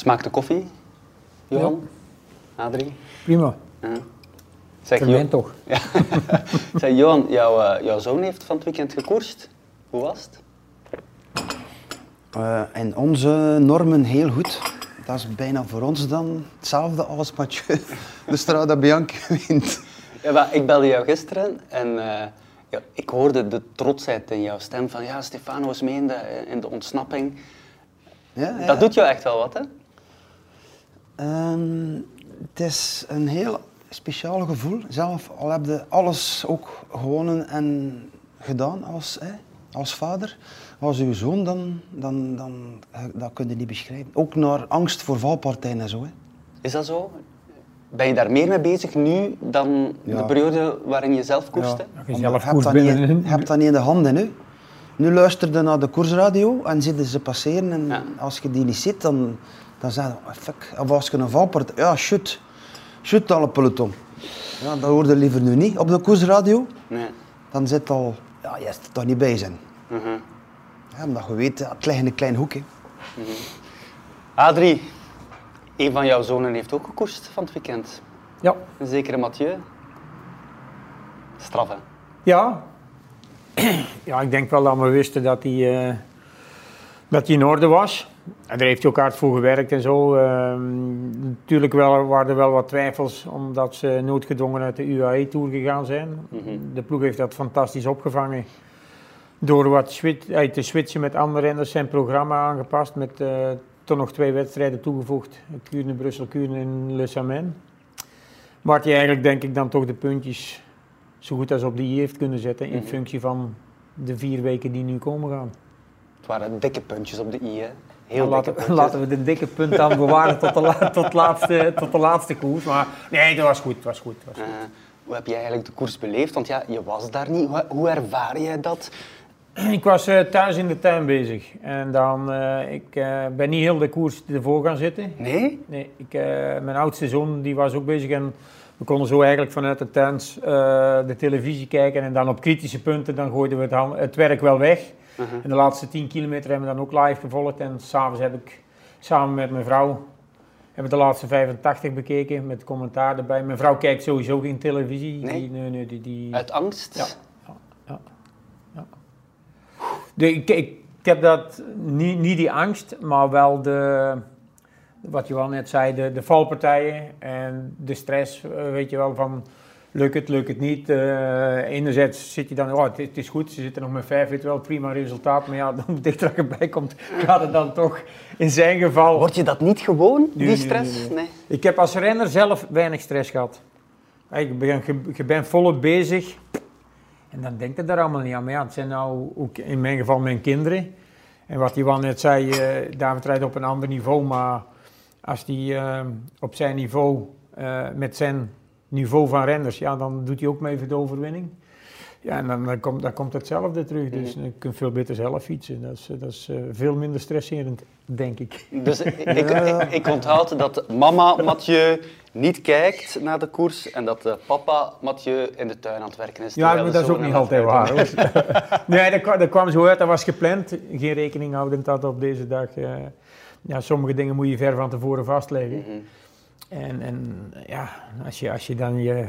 Smaakt de koffie, Johan? Adrie? Prima. Ja. Zeg, Voor Jo- toch. Ja. zeg, Johan, jouw, eh, jouw zoon heeft van het weekend gekoerst. Hoe was het? Eh, in onze normen heel goed. Dat is bijna voor ons dan hetzelfde als Mathieu de Strada Bianchi wint. Ja, maar ik belde jou gisteren en eh, ja, ik hoorde de trotsheid in jouw stem van ja, Stefano is mee in de, in de ontsnapping. Ja, ja. Dat doet jou echt wel wat, hè? Ehm, het is een heel speciaal gevoel. Zelf al heb je alles ook gewonnen en gedaan als, hè, als vader. Als uw zoon, dan, dan, dan dat kun je niet beschrijven. Ook naar angst voor valpartijen en zo. Hè. Is dat zo? Ben je daar meer mee bezig nu dan de Ja. periode waarin je zelf koerste? Als je zelf je hebt dat, niet, binnen... je hebt dat niet in de handen. Hè. Nu luisterde naar de koersradio en zitten ze passeren. En Ja. als je die niet ziet, dan, dan zeg je, oh, fuck. Of als je een valpartij... Ja, shoot. Shoot al een peloton. Ja, dat hoorde je liever nu niet op de koersradio. Nee. Dan zit al... Ja, je zit er toch niet bij zijn. Mhm. Ja, omdat je weet, het ligt in een klein hoekje. Adrie, een van jouw zonen heeft ook gekoerst van het weekend. Ja. Een zekere Mathieu. Straf, hè? Ja. ja, ik denk wel dat we wisten dat hij, eh, dat hij in orde was. En daar heeft hij ook hard voor gewerkt en zo. Ehm, natuurlijk wel, waren er wel wat twijfels, omdat ze noodgedwongen uit de UAE-tour gegaan zijn. Mhm. De ploeg heeft dat fantastisch opgevangen. Door wat uit te switchen met andere renners, zijn programma aangepast. Met eh, toch nog twee wedstrijden toegevoegd. Kuurne, Brussel, Kuurne en Le Samen. Waar hij eigenlijk denk ik dan toch de puntjes zo goed als op de i heeft kunnen zetten. In Mhm. functie van de vier weken die nu komen gaan. Waren dikke puntjes op de i, hè? Heel laten, laten we de dikke punt dan bewaren tot de, la- tot, laatste, tot de laatste koers. Maar nee, dat was goed. Het was goed. Het was goed. Eh, hoe heb jij eigenlijk de koers beleefd? Want ja, je was daar niet. Hoe, hoe ervaar jij dat? Ik was eh, thuis in de tuin bezig. En dan, eh, ik ben niet heel de koers ervoor gaan zitten. Nee? Nee, ik, mijn oudste zoon die was ook bezig en we konden zo eigenlijk vanuit de eh, de televisie kijken en dan op kritische punten dan gooiden we het werk wel weg. Mhm. En de laatste 10 kilometer hebben we dan ook live gevolgd en s'avonds heb ik samen met mijn vrouw hebben de laatste 85 bekeken met commentaar erbij. Mijn vrouw kijkt sowieso geen televisie. Nee? Die, nee, nee, die, die, Uit angst? Ja. De, ik, ik, ik heb dat, niet, niet die angst, maar wel de, wat Johan net zei, de, de valpartijen en de stress, eh, weet je wel, van lukt het, lukt het niet. Eh enerzijds zit je dan, oh, het, is- het is goed, ze zitten nog met vijf, weet wel, prima resultaat, maar ja, hoe dichter dat erbij komt, gaat het dan toch in zijn geval... Word je dat niet gewoon, die Nee, stress? nee, nee. Nee. Ik heb als renner zelf weinig stress gehad. Ik ben, je, je bent volop bezig en dan denk je daar allemaal niet aan. Maar ja, het zijn nou ook in mijn geval mijn kinderen. En wat Johan net zei, eh David rijdt op een ander niveau. Maar als hij eh, op zijn niveau, met zijn niveau van renners, ja, dan doet hij ook mee voor de overwinning. Ja, en dan, dan, komt, dan komt hetzelfde terug. Dus je kunt veel beter zelf fietsen. Dat is, eh, dat is eh, veel minder stresserend, denk ik. Dus ik, ik, ik, onthoud dat mama Mathieu niet kijkt naar de koers en dat eh, papa Mathieu in de tuin aan het werken is. Ja, maar dat is ook niet altijd waar. hoor. nee, dat kwam, dat kwam zo uit, dat was gepland. Geen rekening houdend dat op deze dag. eh, ja, sommige dingen moet je ver van tevoren vastleggen. Mhm. En, en ja, als je, als je dan je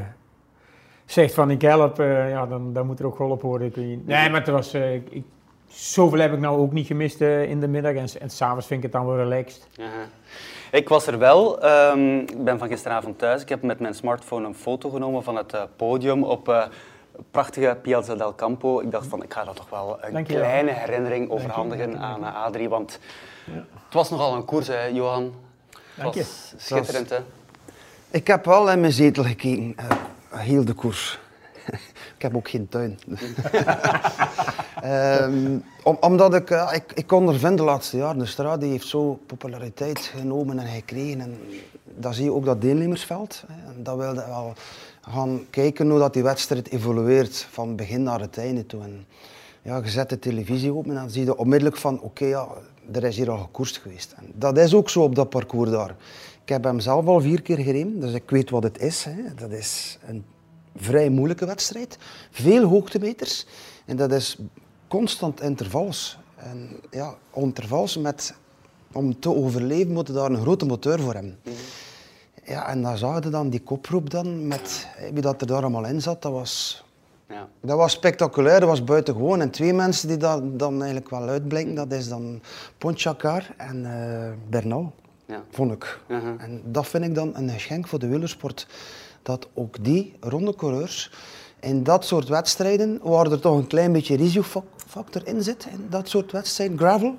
zegt van ik help, eh, ja, dan, dan moet er ook geholpen worden. Kun je... Nee, maar het was, eh, ik, ik- zoveel heb ik nou ook niet gemist eh, in de middag. En, s- en s'avonds vind ik het dan wel relaxed. Aha. Ik was er wel. ehm, ik ben van gisteravond thuis. Ik heb met mijn smartphone een foto genomen van het eh, podium op eh, prachtige Piazza del Campo. Ik dacht van, ik ga dat toch wel een Dank je wel. kleine herinnering overhandigen dank aan Adrie. Want het was nogal een koers, hè, Johan. Het Dank je. was schitterend, hè? Ik heb wel in mijn zetel gekeken, eh, heel de koers. ik heb ook geen tuin. Ehm, om, omdat ik, eh, ik, ik ondervind de laatste jaren, de straat die heeft zo populariteit genomen en gekregen. En dat zie je ook dat deelnemersveld. En dat wilde wel gaan kijken hoe dat die wedstrijd evolueert van begin naar het einde toe. En, ja, je zet de televisie op en dan zie je onmiddellijk van oké, ja, er is hier al gekoerst geweest. En dat is ook zo op dat parcours daar. Ik heb hem zelf al vier keer gereden, dus ik weet wat het is. Hè. Dat is een vrij moeilijke wedstrijd. Veel hoogtemeters. En dat is constant intervals. En ja, intervals met om te overleven moet je daar een grote motor voor hebben. Ja, en dan zag je dan die koproep dan met wie dat er daar allemaal in zat. Dat was, Ja. dat was spectaculair, dat was buitengewoon. En twee mensen die dat dan eigenlijk wel uitblinken, dat is dan en eh, Bernal, Ja. vond ik. Mhm. En dat vind ik dan een geschenk voor de wielersport. Dat ook die ronde coureurs in dat soort wedstrijden, waar er toch een klein beetje risicofactor in zit, in dat soort wedstrijden, gravel,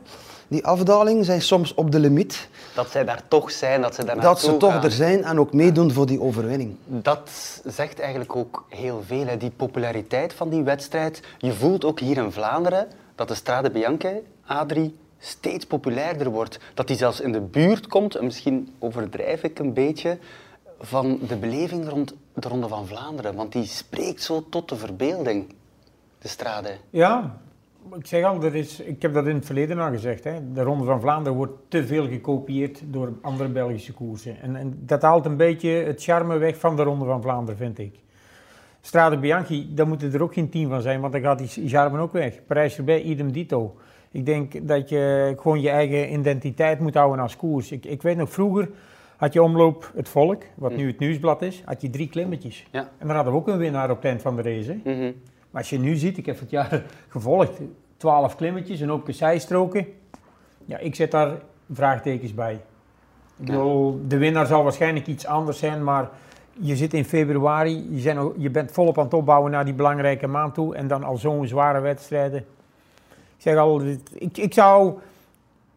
die afdaling zijn soms op de limiet. Dat zij daar toch zijn, dat ze daar Dat ze toch gaan. er zijn en ook meedoen voor die overwinning. Dat zegt eigenlijk ook heel veel, hè. die populariteit van die wedstrijd. Je voelt ook hier in Vlaanderen dat de Strade Bianche, Adrie, steeds populairder wordt. Dat die zelfs in de buurt komt, en misschien overdrijf ik een beetje, van de beleving rond de Ronde van Vlaanderen. Want die spreekt zo tot de verbeelding, de Strade. Ja, ik zeg al, er is, ik heb dat in het verleden al gezegd. Hè. De Ronde van Vlaanderen wordt te veel gekopieerd door andere Belgische koersen. En, en dat haalt een beetje het charme weg van de Ronde van Vlaanderen, vind ik. Strade Bianchi, daar moeten er ook geen team van zijn, want dan gaat die charme ook weg. Parijs erbij, idem dito. Ik denk dat je gewoon je eigen identiteit moet houden als koers. Ik, ik weet nog, vroeger had je omloop het volk, wat nu het nieuwsblad is, had je drie klimmetjes. Ja. En dan hadden we ook een winnaar op het eind van de race. Mhm. Maar als je nu ziet, ik heb het jaar gevolgd, 12 klimmetjes en ook zijstroken. Ja, ik zet daar vraagtekens bij. Ik bedoel, de winnaar zal waarschijnlijk iets anders zijn, maar je zit in februari, je, zijn, je bent volop aan het opbouwen naar die belangrijke maand toe en dan al zo'n zware wedstrijden. Ik zeg al, ik, ik zou...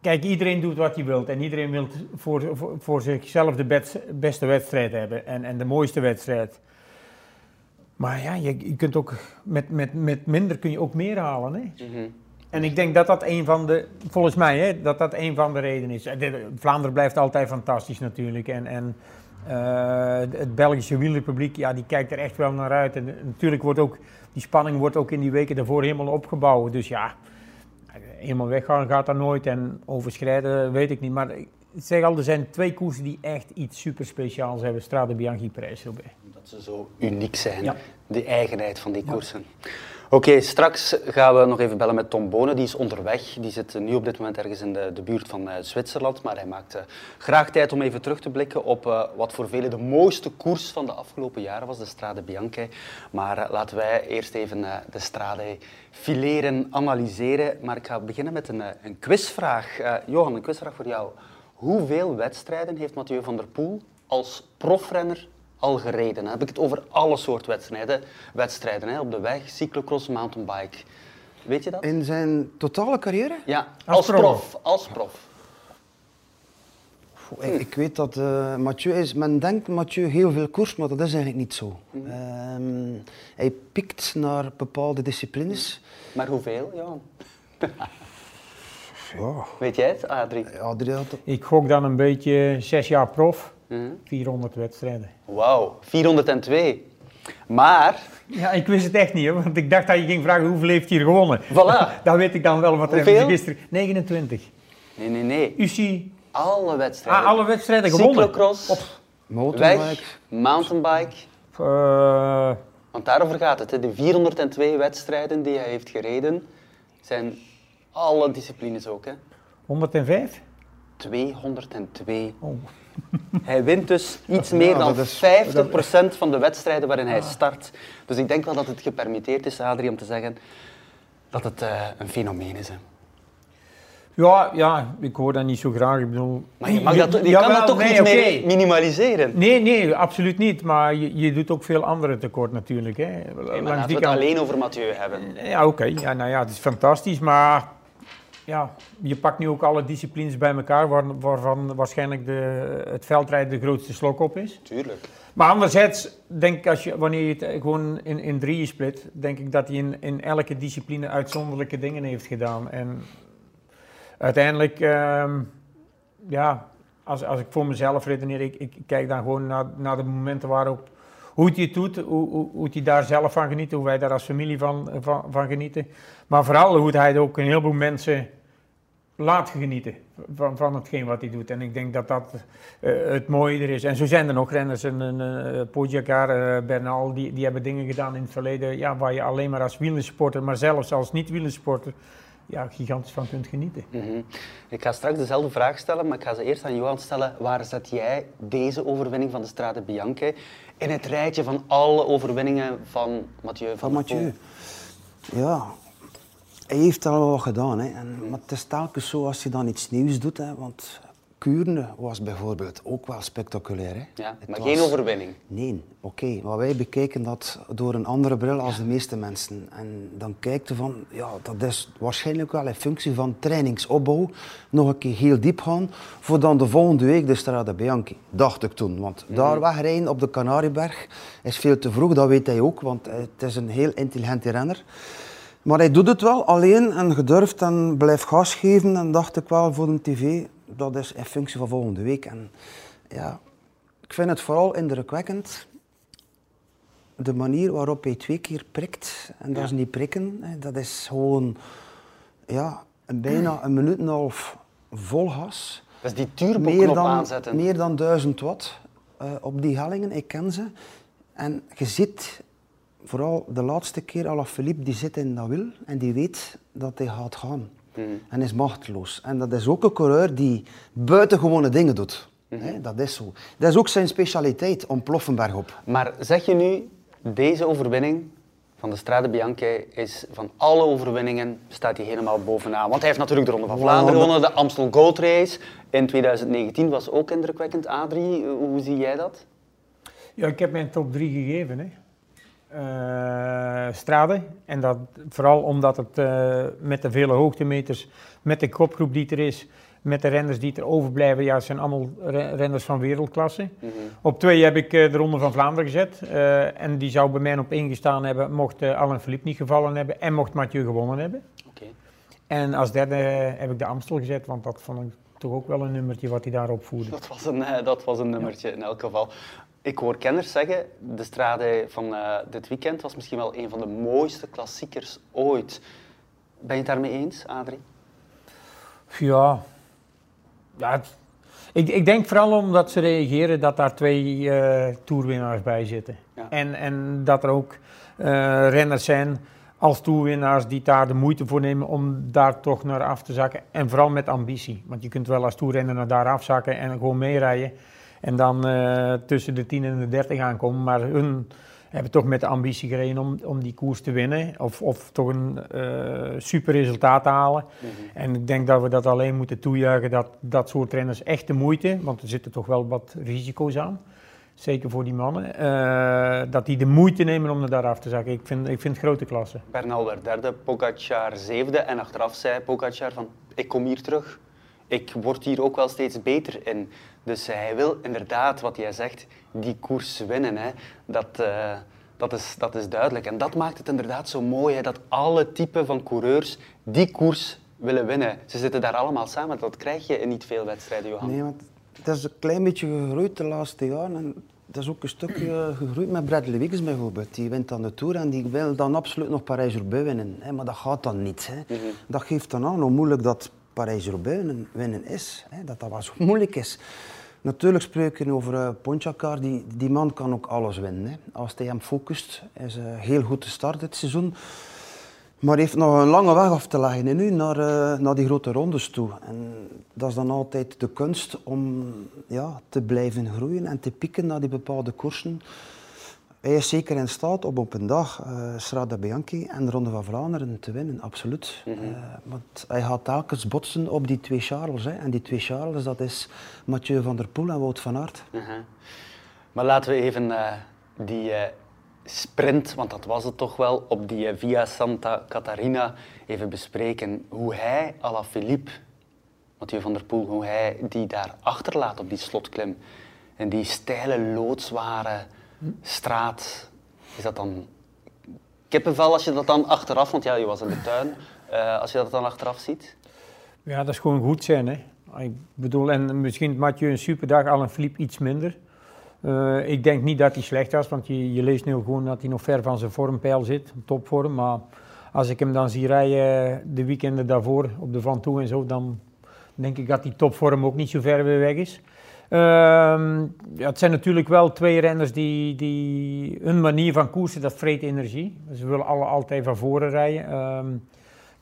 Kijk, iedereen doet wat hij wil en iedereen wil voor, voor, voor zichzelf de best- beste wedstrijd hebben en, en de mooiste wedstrijd. Maar ja, je, je kunt ook met, met, met minder kun je ook meer halen. Hè? Mhm. En ik denk dat dat een van de, volgens mij, hè, dat dat een van de redenen is. Eh, de- Vlaanderen blijft altijd fantastisch natuurlijk. En, en eh, het Belgische wielerpubliek, ja, die kijkt er echt wel naar uit. En eh, natuurlijk wordt ook, die spanning wordt ook in die weken daarvoor helemaal opgebouwd. Dus ja, helemaal weggaan gaat dat nooit. En overschrijden weet ik niet. Maar ik zeg al, er zijn twee koersen die echt iets super speciaals hebben. Strade Bianchi, Parijs-Roubaix. Dat ze zo uniek zijn, Ja. de eigenheid van die koersen. Oké, straks gaan we nog even bellen met Tom Bonen. Die is onderweg. Die zit eh, nu op dit moment ergens in de, de buurt van eh, Zwitserland. Maar hij maakt eh, graag tijd om even terug te blikken op wat voor velen de mooiste koers van de afgelopen jaren was, de Strade Bianche. Maar laten wij eerst even de Strade fileren, analyseren. Maar ik ga beginnen met een, een quizvraag. Johan, een quizvraag voor jou. Hoeveel wedstrijden heeft Mathieu van der Poel als profrenner al gereden? Dan heb ik het over alle soorten wedstrijden. wedstrijden hè, op de weg, cyclocross, mountainbike. Weet je dat? In zijn totale carrière? Ja, Als als, prof. prof. Als prof. Goh, Ik, ik weet dat eh, Mathieu is, men denkt Mathieu heel veel koers, maar dat is eigenlijk niet zo. Ehm, hij pikt naar bepaalde disciplines. Maar hoeveel, Johan? Ja, Weet jij het, Adrie? Adrie had Ik gok dan een beetje zes jaar prof, Mhm. 400 wedstrijden. Wauw, 402. Maar, Ja, ik wist het echt niet, hè, want ik dacht dat je ging vragen hoeveel heeft hij er gewonnen. voilà. Dat weet ik dan wel, wat er gisteren. 29. Nee, nee, nee. UCI, Alle wedstrijden. ah, alle wedstrijden gewonnen. Cyclocross, Op, weg, mountainbike. eh, Want daarover gaat het. Hè. De 402 wedstrijden die hij heeft gereden, zijn alle disciplines ook. Hè. 105? 202. Oh. Hij wint dus iets meer Ja, dan dat is- 50% van de wedstrijden waarin hij start. Dus ik denk wel dat het gepermitteerd is, Adrie, om te zeggen dat het eh, een fenomeen is. Hè. Ja, ja, ik hoor dat niet zo graag. Ik bedoel, Maar je, mag dat, je kan dat toch nee, niet meer minimaliseren? Nee, nee, absoluut niet. Maar je, je doet ook veel andere tekort natuurlijk. Hè. Nee, maar laten we het alleen over Mathieu hebben. Ja, oké. Ja, nou ja, het is fantastisch, maar ja, je pakt nu ook alle disciplines bij elkaar, waar- waarvan waarschijnlijk de, het veldrijden de grootste slok op is. Tuurlijk. Maar anderzijds, denk ik, als je, wanneer je het gewoon in, in drieën split, denk ik dat hij in, in elke discipline uitzonderlijke dingen heeft gedaan. En uiteindelijk, ehm, ja, als, als ik voor mezelf redeneer, ik, ik kijk dan gewoon naar, naar de momenten waarop, hoe hij het doet, hoe, hoe, hoe hij daar zelf van geniet, hoe wij daar als familie van, van, van genieten. Maar vooral hoe hij ook een heleboel mensen laat genieten van, van hetgeen wat hij doet. En ik denk dat dat eh, het mooie er is. En zo zijn er nog renners, een, een, eh, Pogacar, eh, Bernal, die, die hebben dingen gedaan in het verleden ja, waar je alleen maar als wielersporter, maar zelfs als niet-wielersporter, ja, gigantisch van kunt genieten. Mhm. Ik ga straks dezelfde vraag stellen, maar ik ga ze eerst aan Johan stellen. Waar zet jij deze overwinning van de Strade Bianche in het rijtje van alle overwinningen van Mathieu van, Van Mathieu. Ja, hij heeft al wat gedaan. Hè. En, maar het is telkens zo als je dan iets nieuws doet. Hè, want Kuurne was bijvoorbeeld ook wel spectaculair. Hè. Ja, maar was- geen overwinning. Nee, oké. Maar wij bekijken dat door een andere bril als de meeste mensen. En dan kijkt je van, ja, dat is waarschijnlijk wel in functie van trainingsopbouw nog een keer heel diep gaan, voor dan de volgende week de Strade Bianchi, dacht ik toen. Want daar wegrijden op de Canarieberg is veel te vroeg, dat weet hij ook, want het is een heel intelligente renner. Maar hij doet het wel alleen en gedurfd en blijft gas geven. En dacht ik wel voor de tv, dat is in functie van volgende week. En ja, ik vind het vooral indrukwekkend de manier waarop hij twee keer prikt. En dat Ja. is niet prikken, hè, dat is gewoon ja, een bijna een minuut en een half vol gas. Dat is die Meer turbo-knop dan, aanzetten. meer dan 1000 watt eh, op die hellingen, ik ken ze. En je ziet, vooral de laatste keer, Alaphilippe die zit in dat wiel en die weet dat hij gaat gaan. Mhm. En is machteloos. En dat is ook een coureur die buitengewone dingen doet. Hè, dat is zo. Dat is ook zijn specialiteit, ontploffen bergop. Maar zeg je nu, deze overwinning van de Strade Bianche is van alle overwinningen staat hij helemaal bovenaan. Want hij heeft natuurlijk de Ronde van Vlaanderen gewonnen, de Amstel Gold Race. In 2019 was ook indrukwekkend. Adrie, hoe zie jij dat? Ja, ik heb mijn top 3 gegeven. Hè. Eh, Strade. En dat vooral omdat het eh, met de vele hoogtemeters, met de kopgroep die er is, met de renners die er overblijven, ja, het zijn allemaal re- renners van wereldklasse. Op twee heb ik eh, de Ronde van Vlaanderen gezet. en die zou bij mij op één gestaan hebben, mocht Alain Philippe niet gevallen hebben en mocht Mathieu gewonnen hebben. Oké. En als derde heb ik de Amstel gezet, want dat vond ik toch ook wel een nummertje wat hij daarop voerde. Dat was een, dat was een nummertje in elk geval. Ik hoor kenners zeggen, de strade van eh, dit weekend was misschien wel een van de mooiste klassiekers ooit. Ben je het daarmee eens, Adrie? Ja, ja het- ik, ik denk vooral omdat ze reageren dat daar twee eh toerwinnaars bij zitten. Ja. En, en dat er ook eh, renners zijn als toerwinnaars die daar de moeite voor nemen om daar toch naar af te zakken. En vooral met ambitie. Want je kunt wel als toerrenner naar daar afzakken en gewoon meerijden. En dan eh, tussen de 10 en de 30 aankomen. Maar hun hebben toch met de ambitie gereden om, om die koers te winnen. Of, of toch een eh super resultaat te halen. En ik denk dat we dat alleen moeten toejuichen, dat dat soort renners echt de moeite, want er zitten toch wel wat risico's aan, zeker voor die mannen, eh, dat die de moeite nemen om er daar af te zakken. Ik vind, ik vind het grote klasse. Bernal werd derde, Pogacar zevende en achteraf zei Pogacar van ik kom hier terug. Ik word hier ook wel steeds beter in. Dus hij wil inderdaad, wat jij zegt, die koers winnen. Hè. Dat, eh, dat, is, dat is duidelijk. En dat maakt het inderdaad zo mooi, hè, dat alle typen van coureurs die koers willen winnen. Ze zitten daar allemaal samen. Dat krijg je in niet veel wedstrijden, Johan. Nee, want het is een klein beetje gegroeid de laatste jaren. En het is ook een stukje gegroeid met Bradley Wiggins bijvoorbeeld. Die wint dan de Tour en die wil dan absoluut nog Parijs-Roubaix winnen. Hè. Maar dat gaat dan niet. Hè. Dat geeft dan aan hoe moeilijk dat Parijs-Roubaix winnen- winnen is. Hè. Dat dat wel zo moeilijk is. Natuurlijk spreken over uh, Pogacar, die, die man kan ook alles winnen. Hè. Als hij hem focust, is uh, heel goed te start dit seizoen. Maar hij heeft nog een lange weg af te leggen hè, nu naar, uh, naar die grote rondes toe. En dat is dan altijd de kunst om ja, te blijven groeien en te pieken naar die bepaalde koersen. Hij is zeker in staat om op een dag uh, Strade Bianchi en de Ronde van Vlaanderen te winnen, absoluut. Mm -hmm. uh, want hij gaat telkens botsen op die twee Charles. Hè. En die twee Charles, dat is Mathieu van der Poel en Wout van Aert. -huh. Maar laten we even uh, die sprint, want dat was het toch wel, op die Via Santa Catarina even bespreken. Hoe hij, à la Philippe, Mathieu van der Poel, hoe hij die daar achterlaat op die slotklim. En die steile, loodzware straat. Is dat dan kippenvel als je dat dan achteraf, want ja, je was in de tuin, uh, als je dat dan achteraf ziet? Ja, dat is gewoon goed zijn. Hè. Ik bedoel, en misschien Mathieu een superdag, al een Philippe iets minder. Uh, ik denk niet dat hij slecht was, want je, je, leest nu gewoon dat hij nog ver van zijn vormpeil zit, topvorm. Maar als ik hem dan zie rijden de weekenden daarvoor op de Van Toe en zo, dan denk ik dat die topvorm ook niet zo ver weg is. Uh, ja, het zijn natuurlijk wel twee renners die, die hun manier van koersen, dat vreet energie. Ze willen alle altijd van voren rijden. Uh,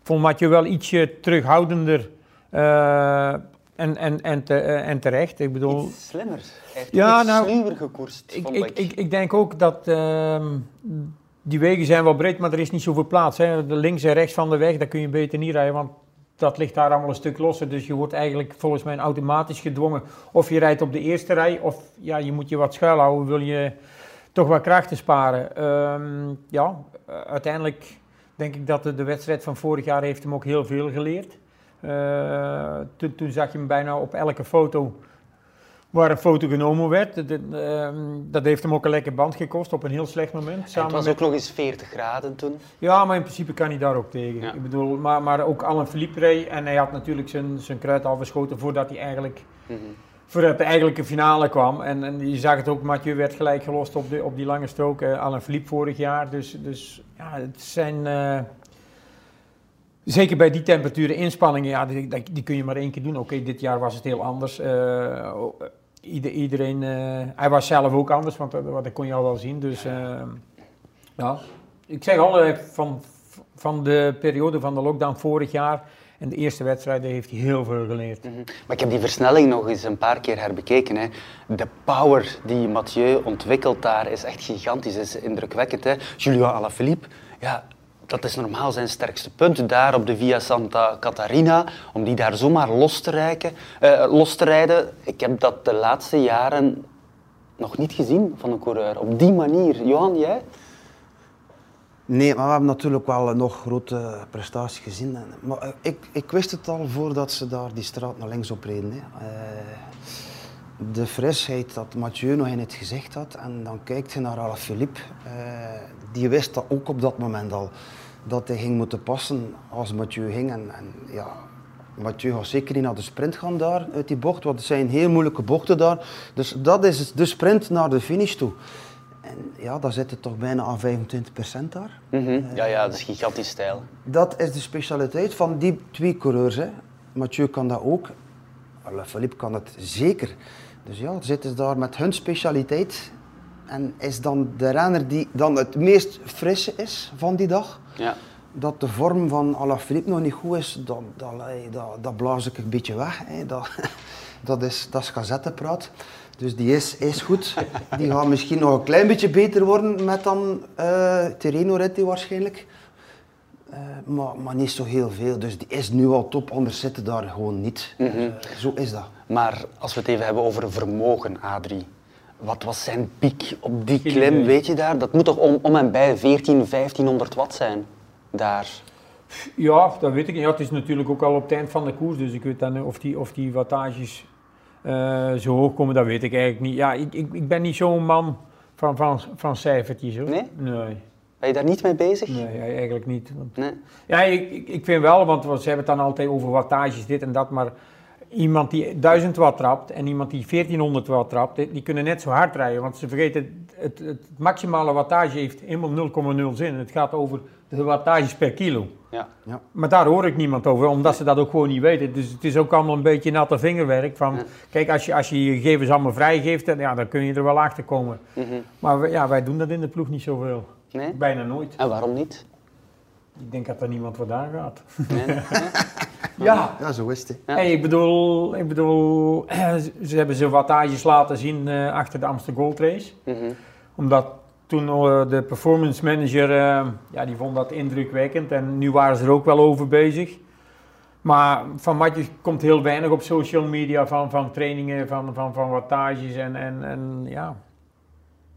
vond Mathieu wel ietsje terughoudender. eh, en, en, en, te- eh, en terecht. Ik bedoel, Iets slimmer. Heeft Ja, iets nou, sluwer gekoerst, ik, ik, ik. ik, ik denk ook dat ehm, die wegen zijn wel breed, maar er is niet zoveel plaats. Hè. De links en rechts van de weg, daar kun je beter niet rijden, want dat ligt daar allemaal een stuk losser. Dus je wordt eigenlijk volgens mij automatisch gedwongen. Of je rijdt op de eerste rij, of ja, je moet je wat schuil houden, wil je toch wat krachten sparen. Ehm, ja, eh, uiteindelijk denk ik dat de, wedstrijd van vorig jaar heeft hem ook heel veel geleerd. Toen, toen zag je hem bijna op elke foto waar een foto genomen werd. Dat, dat, dat heeft hem ook een lekker band gekost op een heel slecht moment. En het was met... ook nog eens 40 graden toen. Ja, maar in principe kan hij daar ook tegen. Ja. Ik bedoel, maar, maar ook Alain Philippe reed en hij had natuurlijk zijn, zijn kruid al verschoten voordat hij eigenlijk Mhm. voordat de eigenlijke finale kwam. En, en je zag het ook, Mathieu werd gelijk gelost op, de, op die lange strook. eh Alain Philippe vorig jaar. Dus, dus ja, het zijn... eh, zeker bij die temperaturen inspanningen, ja, die, die- kun je maar één keer doen. Oké, dit jaar was het heel anders. Eh, ieder, iedereen... eh, hij was zelf ook anders, want dat, dat kon je al wel zien. Dus eh, ja, ik zeg al, eh, van, van de periode van de lockdown vorig jaar... En de eerste wedstrijden heeft hij heel veel geleerd. Mhm. Maar ik heb die versnelling nog eens een paar keer herbekeken. Hè. De power die Mathieu ontwikkelt daar is echt gigantisch, is indrukwekkend. Hè. Julio Alaphilippe, ja, dat is normaal zijn sterkste punt daar op de Via Santa Catarina, om die daar zomaar los te, eh, los te rijden. Ik heb dat de laatste jaren nog niet gezien van een coureur, op die manier. Johan, jij? Nee, maar we hebben natuurlijk wel nog grote prestaties gezien. En- Maar eh, ik, ik wist het al voordat ze daar die straat naar links op reden. Hè. Eh, de frisheid dat Mathieu nog in het gezicht had. En dan kijkt je naar Alaphilippe. eh die wist dat ook op dat moment al. Dat hij ging moeten passen als Mathieu ging. En, en ja, Mathieu gaat zeker niet naar de sprint gaan daar, uit die bocht. Want het zijn heel moeilijke bochten daar. Dus dat is de sprint naar de finish toe. En ja, daar zit het toch bijna aan 25% daar. Mhm. Ja, ja, dat is gigantisch stijl. Dat is de specialiteit van die twee coureurs. Hè. Mathieu kan dat ook. Philippe kan het zeker. Dus ja, zitten ze daar met hun specialiteit. En is dan de renner die dan het meest frisse is van die dag. Ja. Dat de vorm van Alaphilippe nog niet goed is, dat, dat, dat, dat blaas ik een beetje weg. Hè. Dat, dat, is, dat is gazettepraat. Dus die is, is goed. Die gaat misschien nog een klein beetje beter worden met dan eh Terreno waarschijnlijk. Eh, maar, maar niet zo heel veel. Dus die is nu al top, anders zitten daar gewoon niet. Eh, zo is dat. Maar als we het even hebben over vermogen, Adrie. Wat was zijn piek op die klim, weet je daar? Dat moet toch om, om en bij 14, 1500 watt zijn, daar. Ja, dat weet ik niet. Ja, het is natuurlijk ook al op het eind van de koers, dus ik weet dan of die, of die wattages eh, zo hoog komen, dat weet ik eigenlijk niet. Ja, ik, ik, ik ben niet zo'n man van, van, van cijfertjes hoor. Nee? Nee, Ben je daar niet mee bezig? nee eigenlijk niet. Want- Nee. Ja, ik, ik, vind wel, want we hebben het dan altijd over wattages, dit en dat, maar iemand die 1000 watt trapt en iemand die 1400 watt trapt, die kunnen net zo hard rijden, want ze vergeten, het, het, het maximale wattage heeft helemaal 0,0 zin. Het gaat over de wattages per kilo. Ja. Ja. Maar daar hoor ik niemand over, omdat ze dat ook gewoon niet weten. Dus het is ook allemaal een beetje natte vingerwerk. Van, Ja. Kijk, als je, als je je gegevens allemaal vrijgeeft, dan, ja, dan kun je er wel achter komen. Mhm. Maar we- ja, wij doen dat in de ploeg niet zoveel. Nee? Bijna nooit. En waarom niet? Ik denk dat er niemand voor daar gaat. Nee? nee? Ja. Ja, zo is het. Ja. Hey, ik bedoel, ik bedoel ze hebben ze wattages laten zien eh, achter de Amsterdam Gold Race. Mhm. Omdat toen eh, de performance manager, eh, ja, die vond dat indrukwekkend. En nu waren ze er ook wel over bezig. Maar van Matje komt heel weinig op social media van, van trainingen, van, van, van wattages en, en, en ja.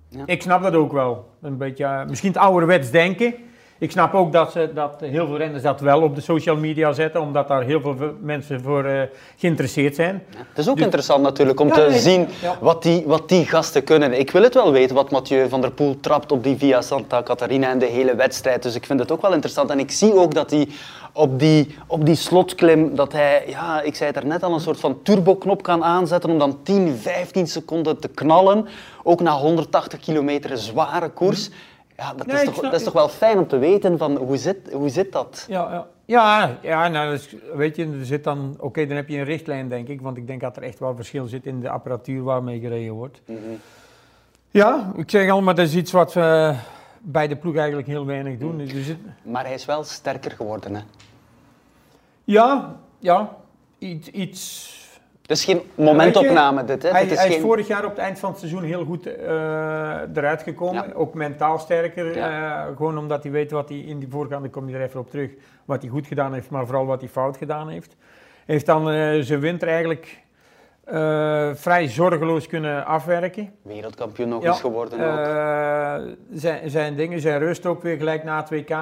Ja. Ik snap dat ook wel. Een beetje, eh, misschien het ouderwets denken. Ik snap ook dat, ze, dat heel veel renners dat wel op de social media zetten, omdat daar heel veel mensen voor eh, geïnteresseerd zijn. Ja. Het is ook Dus- interessant natuurlijk om Ja, te nee. zien Ja. wat, die, wat die gasten kunnen. Ik wil het wel weten wat Mathieu van der Poel trapt op die Via Santa Catarina en de hele wedstrijd. Dus ik vind het ook wel interessant. En ik zie ook dat hij op die, op die slotklim, dat hij, ja, ik zei het er net al, een soort van turboknop kan aanzetten om dan 10, 15 seconden te knallen. Ook na 180 kilometer zware koers. Ja, dat, Nee, is toch, snap- dat is toch wel fijn om te weten van hoe zit, hoe zit dat? Ja, ja. ja, ja nou, dus, weet je, er zit dan, oké, dan heb je een richtlijn, denk ik, want ik denk dat er echt wel verschil zit in de apparatuur waarmee gereden wordt. Mhm. Ja, ik zeg al, maar dat is iets wat we bij de ploeg eigenlijk heel weinig doen. Dus het, Maar hij is wel sterker geworden. Hè? Ja, ja. Iets, is geen momentopname dit, hè? Hij, Dit is hij is vorig jaar op het eind van het seizoen heel goed eh, eruit gekomen. Ja. Ook mentaal sterker. Ja. eh, gewoon omdat hij weet wat hij in die voorgaande, kom je er even op terug, wat hij goed gedaan heeft, maar vooral wat hij fout gedaan heeft. Hij heeft dan eh, zijn winter eigenlijk vrij zorgeloos kunnen afwerken. Wereldkampioen nog Ja, eens geworden ook. zijn, zijn dingen, zijn rust ook weer gelijk na het WK.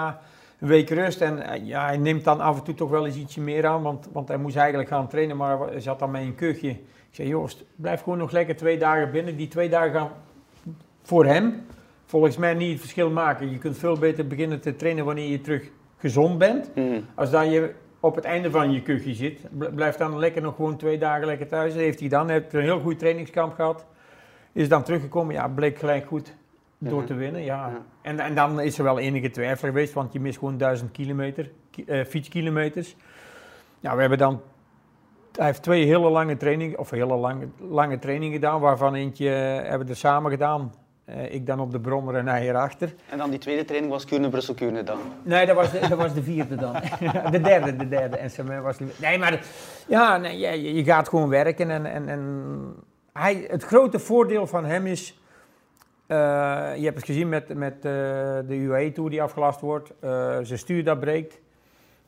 Een week rust en eh, ja, hij neemt dan af en toe toch wel eens ietsje meer aan, want, want hij moest eigenlijk gaan trainen, maar hij zat dan met een kuchje. Ik zei, Joost, blijf gewoon nog lekker twee dagen binnen. Die twee dagen gaan voor hem volgens mij niet het verschil maken. Je kunt veel beter beginnen te trainen wanneer je terug gezond bent, Mhm. als dat je op het einde van je kuchje zit. Bl- Blijf dan lekker nog gewoon twee dagen lekker thuis. Dat heeft hij dan. Hij heeft een heel goed trainingskamp gehad. Is dan teruggekomen. Ja, bleek gelijk goed door Mhm. te winnen. Ja. Ja. En, en dan is er wel enige twijfel geweest, want je mist gewoon duizend kilometer, ki- eh, fietskilometers. Ja, we hebben dan... Hij heeft twee hele lange trainingen, of hele lange, lange trainingen gedaan, waarvan eentje eh, hebben we er samen gedaan. Eh, ik dan op de brommer en hij hierachter. En dan die tweede training was Kuurne-Brussel-Kuurne dan. Nee, dat was de, dat was de vierde dan. de derde, de derde. En Samuel was Nee, maar ja, nee, je, je gaat gewoon werken. En, en, en hij, het grote voordeel van hem is... eh, je hebt het gezien met, met eh, de UAE-tour die afgelast wordt. eh, zijn stuur dat breekt.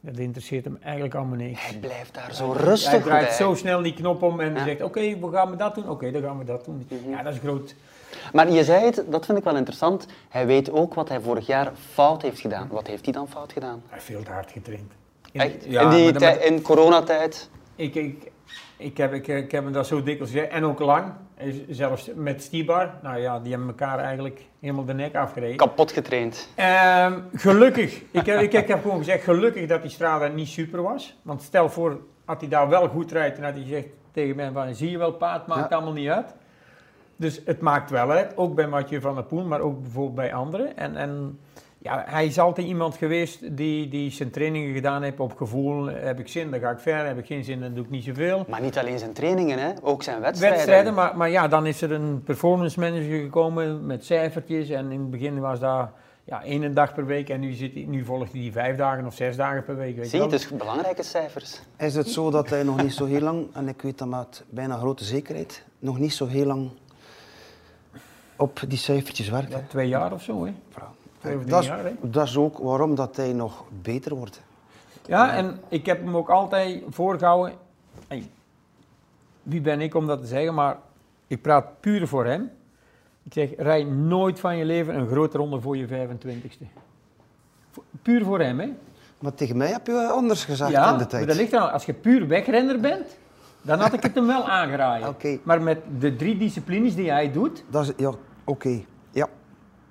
Dat interesseert hem eigenlijk allemaal niks. Hij blijft daar zo rustig Hij draait bij. zo snel die knop om en Ja. zegt... Oké, we gaan we dat doen? Oké, dan gaan we dat doen. Mhm. Ja, dat is groot. Maar je zei het, dat vind ik wel interessant. Hij weet ook wat hij vorig jaar fout heeft gedaan. Wat heeft hij dan fout gedaan? Hij heeft veel te hard getraind. In- Echt? Ja, in, die in coronatijd? Ik, ik, ik, heb, ik, ik heb hem dat zo dikwijls gezegd. En ook lang. Zelfs met Stibar. Nou ja, die hebben elkaar eigenlijk helemaal de nek afgereden. Kapot getraind. Ehm, gelukkig. Ik heb, ik, ik heb gewoon gezegd, gelukkig dat die Strada niet super was. Want stel voor, had hij daar wel goed rijdt en had hij gezegd tegen mij van, zie je wel paard, maakt Ja. allemaal niet uit. Dus het maakt wel uit, ook bij Mathieu van der Poel, maar ook bijvoorbeeld bij anderen. En, en ja, hij is altijd iemand geweest die, die zijn trainingen gedaan heeft op gevoel. Heb ik zin, dan ga ik ver. Heb ik geen zin, dan doe ik niet zoveel. Maar niet alleen zijn trainingen, hè? ook zijn wedstrijden. Wedstrijden, maar, maar ja, dan is er een performance manager gekomen met cijfertjes. En in het begin was dat ja, één dag per week. En nu, zit hij, nu volgt hij die vijf dagen of zes dagen per week. Weet je Zie, wel. het is belangrijke cijfers. Is het zo dat hij nog niet zo heel lang, en ik weet dat met bijna grote zekerheid, nog niet zo heel lang op die cijfertjes werkt? Ja, twee jaar of zo, hè? Drie Dat is, jaar, hè? dat is ook waarom dat hij nog beter wordt. Ja, en ik heb hem ook altijd voorgehouden. Hey, wie ben ik om dat te zeggen, maar ik praat puur voor hem. Ik zeg, rij nooit van je leven een grote ronde voor je 25ste. Vo- Puur voor hem, hè? Maar tegen mij heb je anders gezegd ja, in de maar tijd. dat ligt aan. Als je puur wegrenner bent, dan had ik het hem wel aangeraaid. Maar met de drie disciplines die hij doet, Dat is, ja, oké. Ja.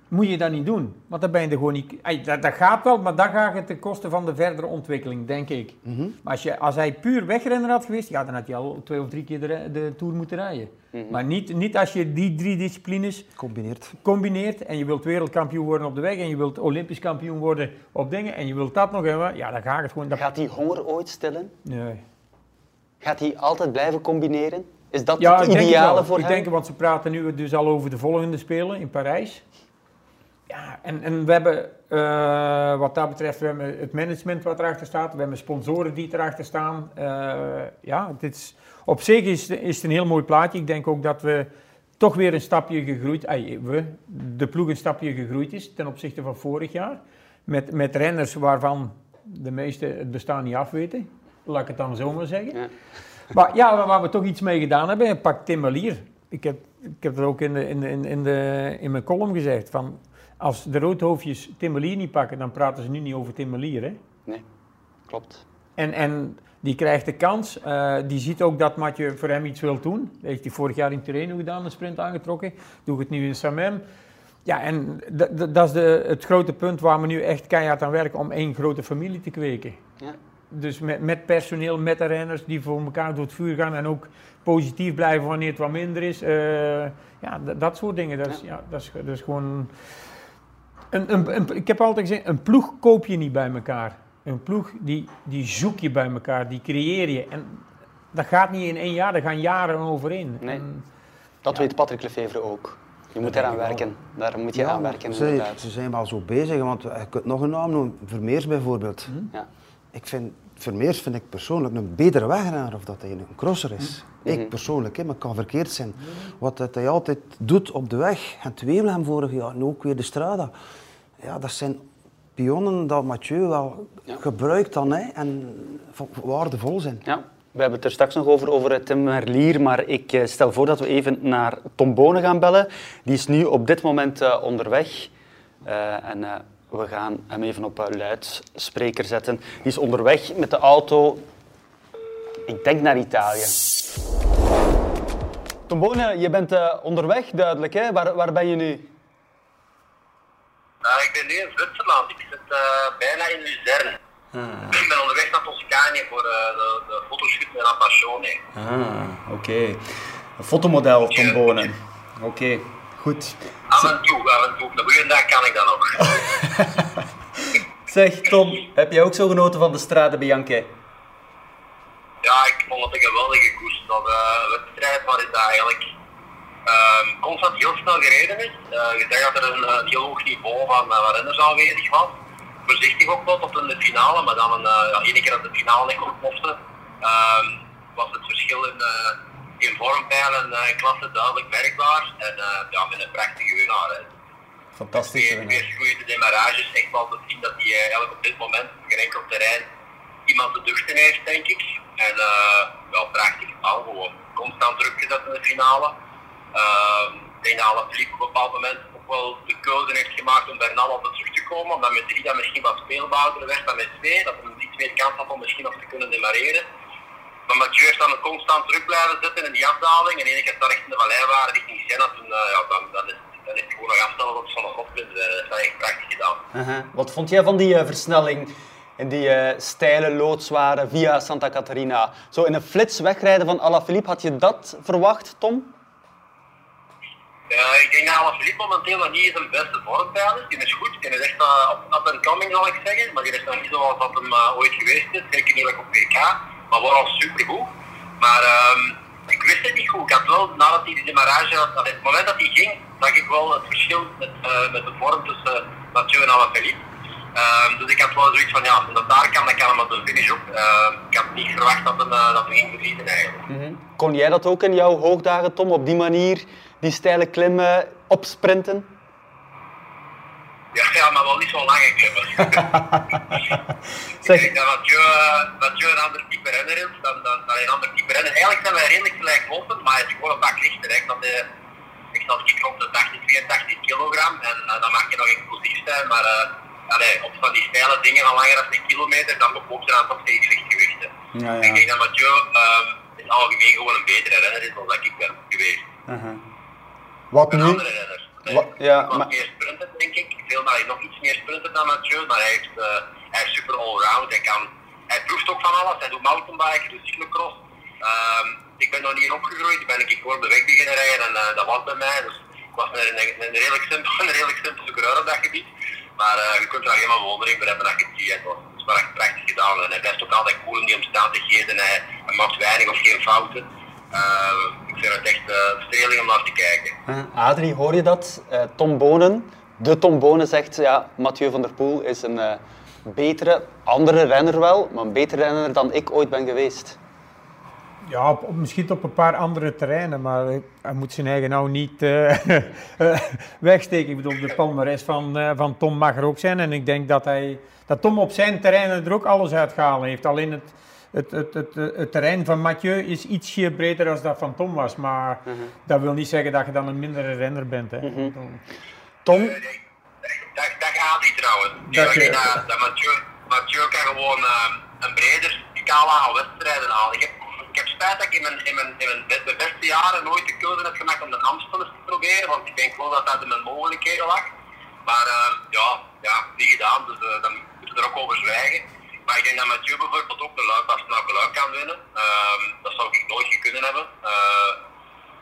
Moet je dat niet doen. Want dan ben je er gewoon niet... Dat, dat gaat wel, maar dan gaat het ten koste van de verdere ontwikkeling, denk ik. Mhm. Maar als, je, als hij puur wegrenner had geweest, ja, dan had hij al twee of drie keer de, de Tour moeten rijden. Mhm. Maar niet, niet als je die drie disciplines Combineert. combineert en je wilt wereldkampioen worden op de weg en je wilt olympisch kampioen worden op dingen en je wilt dat nog hebben, ja, dan gaat het gewoon... Dat... Gaat hij honger ooit stillen? Nee. Gaat hij altijd blijven combineren? Is dat Ja, het ik ideale voor ik hem? denk, want ze praten nu dus al over de volgende Spelen in Parijs. Ja, en, en we hebben eh, wat dat betreft, we hebben het management wat erachter staat, we hebben sponsoren die erachter staan. Eh, ja, het is, op zich is, is het een heel mooi plaatje. Ik denk ook dat we toch weer een stapje gegroeid, ai, we, de ploeg een stapje gegroeid is ten opzichte van vorig jaar. Met, met renners waarvan de meeste het bestaan niet afweten, laat ik het dan zo maar zeggen. Ja. Maar ja, waar- we toch iets mee gedaan hebben, pak Tim Malier. Ik heb, ik heb het ook in, de, in, de, in de, in mijn column gezegd. Van, als de roodhoofdjes Tim Malier niet pakken, dan praten ze nu niet over Tim Malier. Hè? Nee, klopt. En, en die krijgt de kans. eh, die ziet ook dat Matje voor hem iets wil doen. Dat heeft hij vorig jaar in Tureno gedaan, een sprint aangetrokken. Doe het nu in Samem. Ja, en dat is de, het grote punt waar we nu echt keihard aan werken om één grote familie te kweken. Ja. Dus met, met personeel, met de renners die voor elkaar door het vuur gaan en ook positief blijven wanneer het wat minder is. Eh, ja, dat soort dingen. Dat is, ja. dat is, dat is gewoon. Een, een, een- ik heb altijd gezegd: een ploeg koop je niet bij elkaar. Een ploeg die, die zoek je bij elkaar, die creëer je. En dat gaat niet in één jaar, daar gaan jaren overheen. Nee. En, Dat Ja. weet Patrick Lefevre ook. Je moet eraan werken. Daar moet je Ja, aan werken, ze, inderdaad. ze zijn wel zo bezig, want je kunt nog een naam noemen. Vermeers bijvoorbeeld. Mhm. Ja. Ik vind Vermeers vind ik persoonlijk een betere wegrenner of dat hij een crosser is. Mhm. Ik persoonlijk, hè, maar het kan verkeerd zijn. Wat dat hij altijd doet op de weg, en Tweebel hem vorig jaar, en ook weer de Strada. Ja, dat zijn pionnen dat Mathieu wel gebruikt dan, hè, en vo- waardevol zijn. Ja, we hebben het er straks nog over, over Tim Merlier, maar ik eh, stel voor dat we even naar Tom Bonen gaan bellen. Die is nu op dit moment eh, onderweg Eh, en we gaan hem even op eh, luidspreker zetten. Die is onderweg met de auto, ik denk naar Italië. Tom Bonen, je bent eh, onderweg, duidelijk. Hè? Waar, waar ben je nu? Nou, ik ben nu in Zwitserland. Ik zit eh, bijna in Luzern. Ik ben onderweg naar Toscane voor eh, de, de fotoshoot met La Passione. Ah, oké. Een fotomodel, Tom Bonen. Oké, goed. Af en toe, af en toe. Een goede dag kan ik dat nog. Zeg Tom, heb jij ook zo genoten van de Strade Bianche? ja, ik vond het een geweldige koers. Dat eh, een wedstrijd waarin dat eigenlijk ehm, constant heel snel gereden is. Eh, je zegt dat er een, eh, heel hoog niveau van, van renners aanwezig was. Voorzichtig ook wel tot in de finale, maar dan een, ja, ene keer dat de finale echt ontplofte, ehm, was het verschil in, eh, in vormpijlen en klasse duidelijk merkbaar. En eh, ja, met een prachtige winnaar. Hè. Fantastische Weer, weer goede demarages, echt wel te zien dat hij eh, eigenlijk op dit moment op geen enkel terrein iemand te duchten heeft, denk ik. En eh wel prachtig gedaan, gewoon constant druk gezet in de finale. Ehm, ik denk dat Alaphilippe op een bepaald moment ook wel de keuze heeft gemaakt om Bernal altijd terug te komen, omdat met drie dat misschien wat speelbaarder werd dan met twee, dat hij iets meer kans had om misschien nog te kunnen demareren. Maar Mathieu heeft dan constant druk blijven zitten in die afdaling. En één keer dat echt in de vallei waren richting Senna, toen, eh, ja, dan, dan, is, dan is het gewoon nog afstellen op zo'n. Eh, dat is echt prachtig gedaan. Uh-huh. Wat vond jij van die eh, versnelling in die steile loodswaren via Santa Catarina? Zo in een flits wegrijden van Alaphilippe, had je dat verwacht, Tom? Ik denk dat Alaphilippe momenteel nog niet in zijn beste vormpijl is. Die is goed, die is echt uh, up, and coming zal ik zeggen. Maar die is nog niet zoals dat hem uh, ooit geweest is. Zeker niet op WK. Maar wel al supergoed. Maar um, ik wist het niet goed. Ik had wel, nadat hij de demarrage had, op het moment dat hij ging, zag ik wel het verschil met, uh, met de vorm tussen Mathieu en Alaphilippe. Um, dus ik had wel zoiets van, ja, dat daar kan, dan kan hij op de finish ook. ik had niet verwacht dat hij, hij ging verliezen eigenlijk. Mm-hmm. Kon jij dat ook in jouw hoogdagen, Tom, op die manier die steile klimmen opsprinten? Ja, ja, maar wel niet zo lange zeg... Ik denk dat Mathieu, Mathieu een ander type renner is dan, dan, dan een ander type renner. Eigenlijk zijn wij redelijk gelijklopen, maar hij is gewoon een pak lichter. Hè. Dat, uh, ik zat ik rond de 80, 82 kilogram en uh, dan mag je nog explosief zijn, maar uh, allee, op van die steile dingen van langer dan een kilometer, dan bekomt je dan toch die lichtgewichten. Ja, ja. Ik denk dat Mathieu um, in het algemeen gewoon een betere renner is dan dat ik ben geweest. -huh. Wat een nu? andere renner. Wat, ja, maar... meer sprinten, denk ik. Ik dat hij nog iets meer sprinten dan Mathieu, maar hij, heeft, uh, hij is super allround. Hij, kan, hij proeft ook van alles. Hij doet mountainbike, hij doet cyclocross. Um, ik ben nog niet opgegroeid, ik ben keer voor de weg beginnen rijden en uh, dat was bij mij. Dus ik was een, een, een redelijk simpel, een redelijk simpele coureur op dat gebied. Maar uh, je kunt er helemaal bewondering voor hebben dat je het ziet. Het was, het was echt prachtig gedaan en hij blijft ook altijd cool in die omstandigheden. Hij, hij maakt weinig of geen fouten. Uh, ik vind het echt uh, streling om naar te kijken. Uh, Adrie, hoor je dat? Uh, Tom Bonen, de Tom Bonen zegt, ja, Mathieu van der Poel is een uh, betere, andere renner wel, maar een betere renner dan ik ooit ben geweest. Ja, op, op, misschien op een paar andere terreinen, maar hij moet zijn eigen nou niet wegsteken. Ik bedoel, de palmarès van, van Tom mag er ook zijn en ik denk dat, hij, dat Tom op zijn terreinen er ook alles uitgehaald heeft. Alleen het, het, het, het, het, terrein van Mathieu is ietsje breder dan dat van Tom was. Maar -huh. dat wil niet zeggen dat je dan een mindere renner bent. Hè. Uh -huh. Tom? Dag, dag Adi trouwens. Dag, ik dat, dat Mathieu, Mathieu kan gewoon uh, een breder scala aan wedstrijden halen. Ik heb, ik heb spijt dat ik in mijn, in mijn, in mijn de beste jaren nooit de keuze heb gemaakt om de Amstel eens te proberen. Want ik denk wel dat dat in mijn mogelijkheden lag. Maar ja, ja, niet gedaan. Dus dan moeten we er ook over zwijgen. Maar ik denk dat Mathieu bijvoorbeeld ook de luikpas naar geluid kan winnen. Um, dat zou ik nooit kunnen hebben. Uh,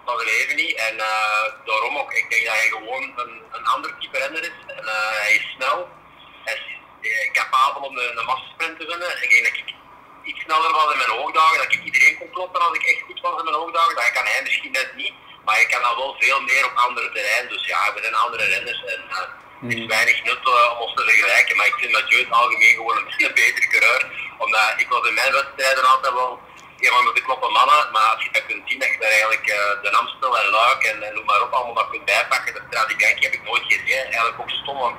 van zijn leven niet. En uh, daarom ook, ik denk dat hij gewoon een, een ander type renner is. En, uh, hij is snel. Hij is capabel om een, een massasprint te winnen. Ik denk dat ik iets sneller was in mijn hoogdagen. Dat ik iedereen kon kloppen als ik echt goed was in mijn hoogdagen. Dat kan hij misschien net niet. Maar hij kan dan wel veel meer op andere terreinen. Dus ja, we zijn andere renners. En, Het is weinig nut eh, om ons te vergelijken, maar ik vind Mathieu het algemeen gewoon een, een betere coureur. Omdat ik was in mijn wedstrijden altijd wel een van de kloppen mannen, maar als je dat kunt zien dat je daar eigenlijk uh, de Amstel en Luik en, en noem maar op allemaal dat kunt bijpakken, de Stradibianchi heb ik nooit gezien. Eigenlijk ook stom, want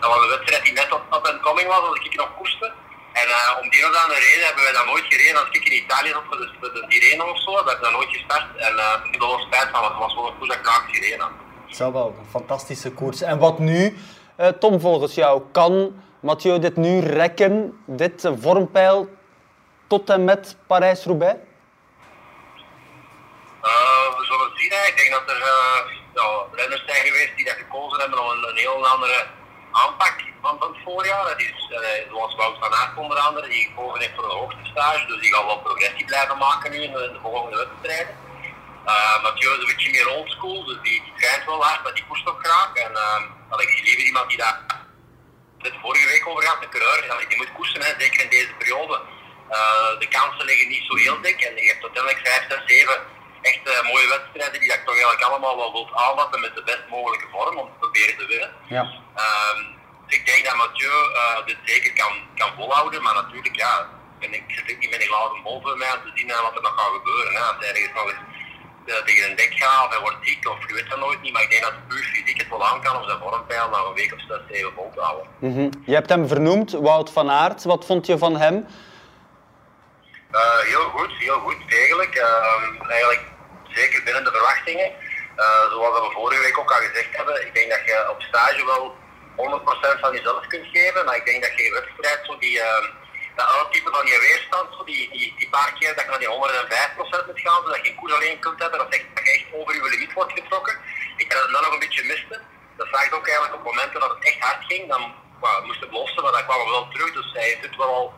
dat was een wedstrijd die net op up and coming was, als ik nog koerste. En uh, om die of andere reden hebben wij dat nooit gereden. Als ik in Italië zat voor de, de Tirreno of zo, dat heb dat nooit gestart. En uh, ik heb er wel spijt van, want het was wel een koers dat ik graag gereden had. Het zou wel een fantastische koers. En wat nu, uh, Tom, volgens jou, kan Mathieu dit nu rekken, dit vormpeil, tot en met Parijs-Roubaix? we zullen zien. Hè. Ik denk dat er ja, renners zijn geweest die dat gekozen hebben om een, heel andere aanpak van, van het voorjaar. Dat is uh, zoals Wout van Aert onder andere, die gekozen heeft voor een hoogtestage. Dus die gaat wel progressie blijven maken nu in de volgende wedstrijden. Uh, Mathieu is een beetje meer oldschool, dus die, die traint wel hard, maar die koest ook graag. En uh, ik zie liever iemand die daar dit vorige week over gaat, de coureur, die moet koersen, hè, zeker in deze periode. Uh, de kansen liggen niet zo heel dik en je hebt uiteindelijk 5, 6, 7 echt uh, mooie wedstrijden die dat toch eigenlijk allemaal wel wilt aanvatten met de best mogelijke vorm om te proberen te winnen. Ja. Um, ik denk dat Mathieu uh, dit zeker kan, kan volhouden, maar natuurlijk, ja, en ik zit niet met een glazen bol voor mij om te zien wat er nog gaat gebeuren. Hè. Als hij ergens nog eens tegen een dek gaat of hij wordt ziek of je weet dat nooit niet, maar ik denk dat puur fysiek het wel aan kan om zijn vormpeil na een week of zes, zeven vol te houden. Mm -hmm. Je hebt hem vernoemd, Wout van Aert. Wat vond je van hem? Uh, heel goed, heel goed, degelijk. Uh, eigenlijk zeker binnen de verwachtingen. Uh, zoals we vorige week ook al gezegd hebben, ik denk dat je op stage wel 100% van jezelf kunt geven, maar ik denk dat je wedstrijd zo die, uh, dat uittypen van je weerstand, die, die, die paar keer dat je naar die 105% moet gaan, zodat je geen koers alleen kunt hebben, dat je echt over je limiet wordt getrokken. Ik had het dan nog een beetje miste. Dat zag ook eigenlijk op momenten dat het echt hard ging, dan well, moest het lossen, maar dan kwam we wel terug, dus hij zit wel al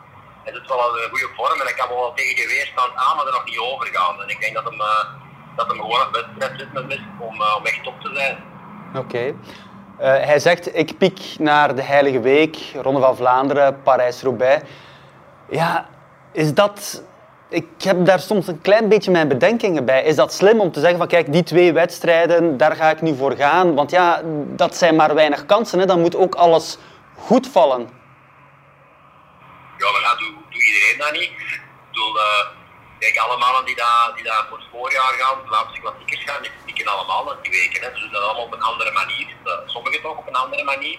hij zit wel al een goede vorm en hij kan wel tegen die weerstand aan, maar er nog niet over gaan. En ik denk dat hem, uh, dat hem gewoon het wedstrijdritme mist om, uh, om echt top te zijn. Oké. Uh, hij zegt, ik piek naar de Heilige Week, Ronde van Vlaanderen, Parijs-Roubaix. Ja, is dat... Ik heb daar soms een klein beetje mijn bedenkingen bij. Is dat slim om te zeggen van, kijk, die twee wedstrijden, daar ga ik nu voor gaan? Want ja, dat zijn maar weinig kansen, hè. dan moet ook alles goed vallen. Ja, maar dat doet doe iedereen dat niet. Ik bedoel, uh, kijk, alle mannen die daar, die daar voor het voorjaar gaan, de Vlaamse klassiekers gaan, die pieken allemaal die weken. Hè. Ze doen dat allemaal op een andere manier. Sommigen toch op een andere manier.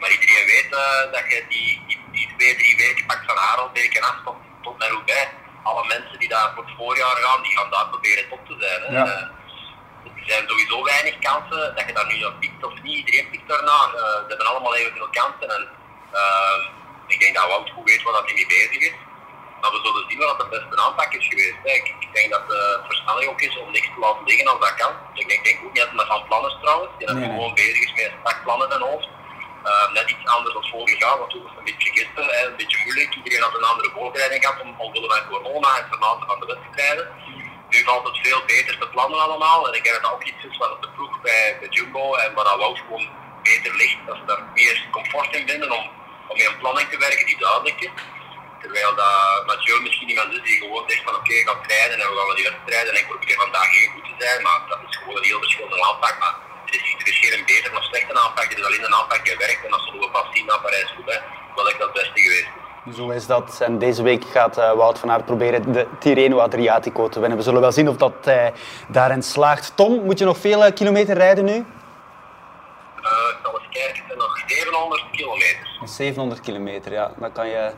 Maar iedereen weet uh, dat je die, die, twee, drie weken pakt van Harelbeek en af tot, tot naar Roubaix. Alle mensen die daar voor het voorjaar gaan, die gaan daar proberen top te zijn. Hè. Ja. Uh, er zijn sowieso weinig kansen dat je daar nu nog pikt of niet. Iedereen pikt daarna. Uh, ze hebben allemaal evenveel kansen. En, ik denk dat Wout goed weet wat hij mee bezig is. Maar we zullen zien wat de beste aanpak is geweest. Ik, ik, denk dat het verstandig ook is om niks te laten liggen als dat kan. Ik denk, ik denk ook niet dat het van plannen is trouwens. Die dat nee, gewoon bezig is met strak plannen in hoofd. Uh, net iets anders dan vorig jaar, want toen was het een beetje gisteren, een beetje moeilijk. Iedereen had een andere voorbereiding gehad om, omwille van corona en verlaten van de wedstrijden. Nu valt het veel beter te plannen allemaal. En ik dat dat ook iets wat op de ploeg bij, bij Jumbo en waar Wout gewoon beter ligt. Dat ze daar meer comfort in vinden om, om met een planning te werken die duidelijk is. Terwijl dat Mathieu misschien iemand is die gewoon zegt van oké, ik ga rijden en we gaan die wedstrijden en ik probeer vandaag heel goed te zijn. Maar dat is gewoon een heel verschillende aanpak. Er is, er is geen beter of slechte aanpak, er is alleen een aanpak die werkt. En dat zullen we pas zien naar Parijs-Roubaix, wel echt dat beste geweest is. Zo is dat. En deze week gaat uh, Wout van Aert proberen de Tirreno Adriatico te winnen. We zullen wel zien of dat hij daarin slaagt. Tom, moet je nog veel uh, kilometer rijden nu? Uh, ik zal eens kijken, nog 700 kilometer. 700 kilometer, ja. Dan kan je,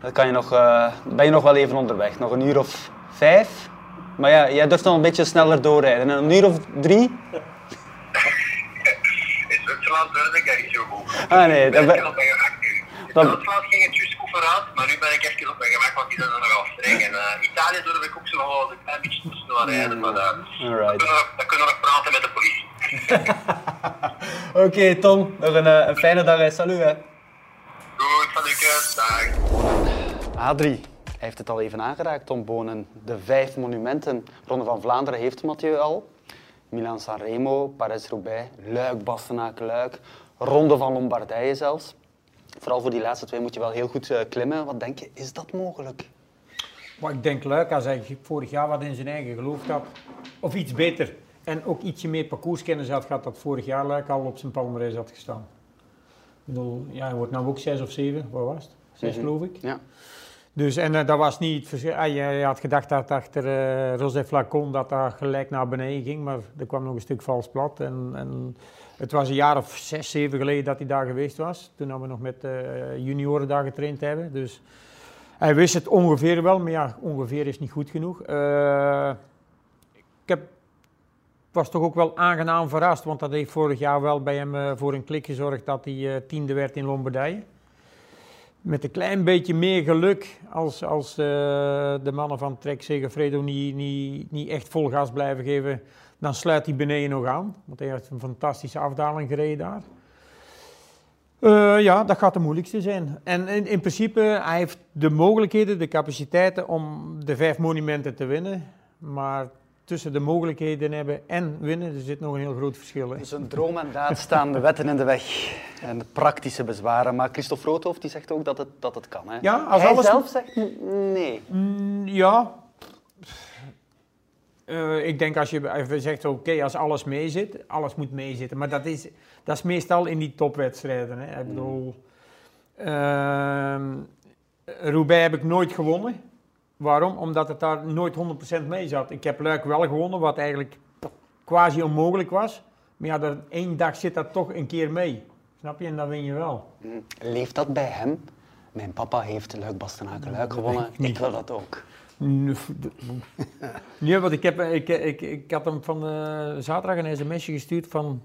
dan kan je nog, uh, ben je nog wel even onderweg. Nog een uur of vijf. Maar ja, jij durft nog een beetje sneller doorrijden. Een uur of drie? In Zwitserland durf ik niet zo goed. Ah nee, dat ben... In Duitsland ging het juist goed vooruit, maar nu ben ik even op mijn gemak, want die zijn er nogal streng. En uh, Italië durf ik ook zo wel een klein beetje te snel rijden, maar uh, dan, kunnen we, dan kunnen we nog praten met de politie. Oké, okay, Tom, nog een, een fijne dag. Salut. Hè. Goed, salut. Dag. Adrie, hij heeft het al even aangeraakt, Tom Bonen. De vijf monumenten. Ronde van Vlaanderen heeft Mathieu al. Milan Sanremo, Parijs-Roubaix, Luik, Bastenaken, Luik. Ronde van Lombardije zelfs. Vooral voor die laatste twee moet je wel heel goed uh, klimmen. Wat denk je, is dat mogelijk? Maar ik denk Luik, als hij vorig jaar wat in zijn eigen geloof had, of iets beter, en ook ietsje meer parcourskennis had gehad, dat vorig jaar Luik al op zijn palmarès had gestaan. bedoel, ja, hij wordt nou ook zes of zeven, wat was het? Zes Mhm. geloof ik. Ja. Dus, en eh, dat was niet, ah, je, had gedacht dat achter eh Rosé Flacon dat dat gelijk naar beneden ging, maar er kwam nog een stuk vals plat. En, en het was een jaar of zes, zeven geleden dat hij daar geweest was, toen we nog met eh, junioren daar getraind hebben. Dus hij wist het ongeveer wel, maar ja, ongeveer is niet goed genoeg. Eh, ik heb, was toch ook wel aangenaam verrast, want dat heeft vorig jaar wel bij hem eh, voor een klik gezorgd dat hij eh, tiende werd in Lombardije. Met een klein beetje meer geluk als, als eh, de mannen van Trek Segafredo niet, niet, niet echt vol gas blijven geven, dan sluit hij beneden nog aan. Want hij heeft een fantastische afdaling gereden daar. Eh, ja, dat gaat de moeilijkste zijn. En in, in principe, hij heeft de mogelijkheden, de capaciteiten om de vijf monumenten te winnen. Maar tussen de mogelijkheden hebben en winnen, er zit nog een heel groot verschil. Hè. Dus een droom en daad staan de wetten in de weg. En de praktische bezwaren. Maar Christophe Roodhoofd die zegt ook dat het, dat het kan. Hè? Ja, als Hij alles- zelf zegt nee. Mm, ja. Eh, ik denk als je even zegt, oké, als alles meezit, alles moet meezitten. Maar dat is, dat is meestal in die topwedstrijden. Hè. Ik bedoel, ehm Roubaix heb ik nooit gewonnen. Waarom? Omdat het daar nooit 100% mee zat. Ik heb Luik wel gewonnen, wat eigenlijk quasi onmogelijk was. Maar ja, er, één dag zit dat toch een keer mee. Snap je? En dan win je wel. Hm. Leeft dat bij hem? Mijn papa heeft Luik Bastenaken Luik gewonnen. Ik wil dat ook. Nee, want ik, heb, ik, ik, ik had hem van eh, zaterdag een sms'je gestuurd van...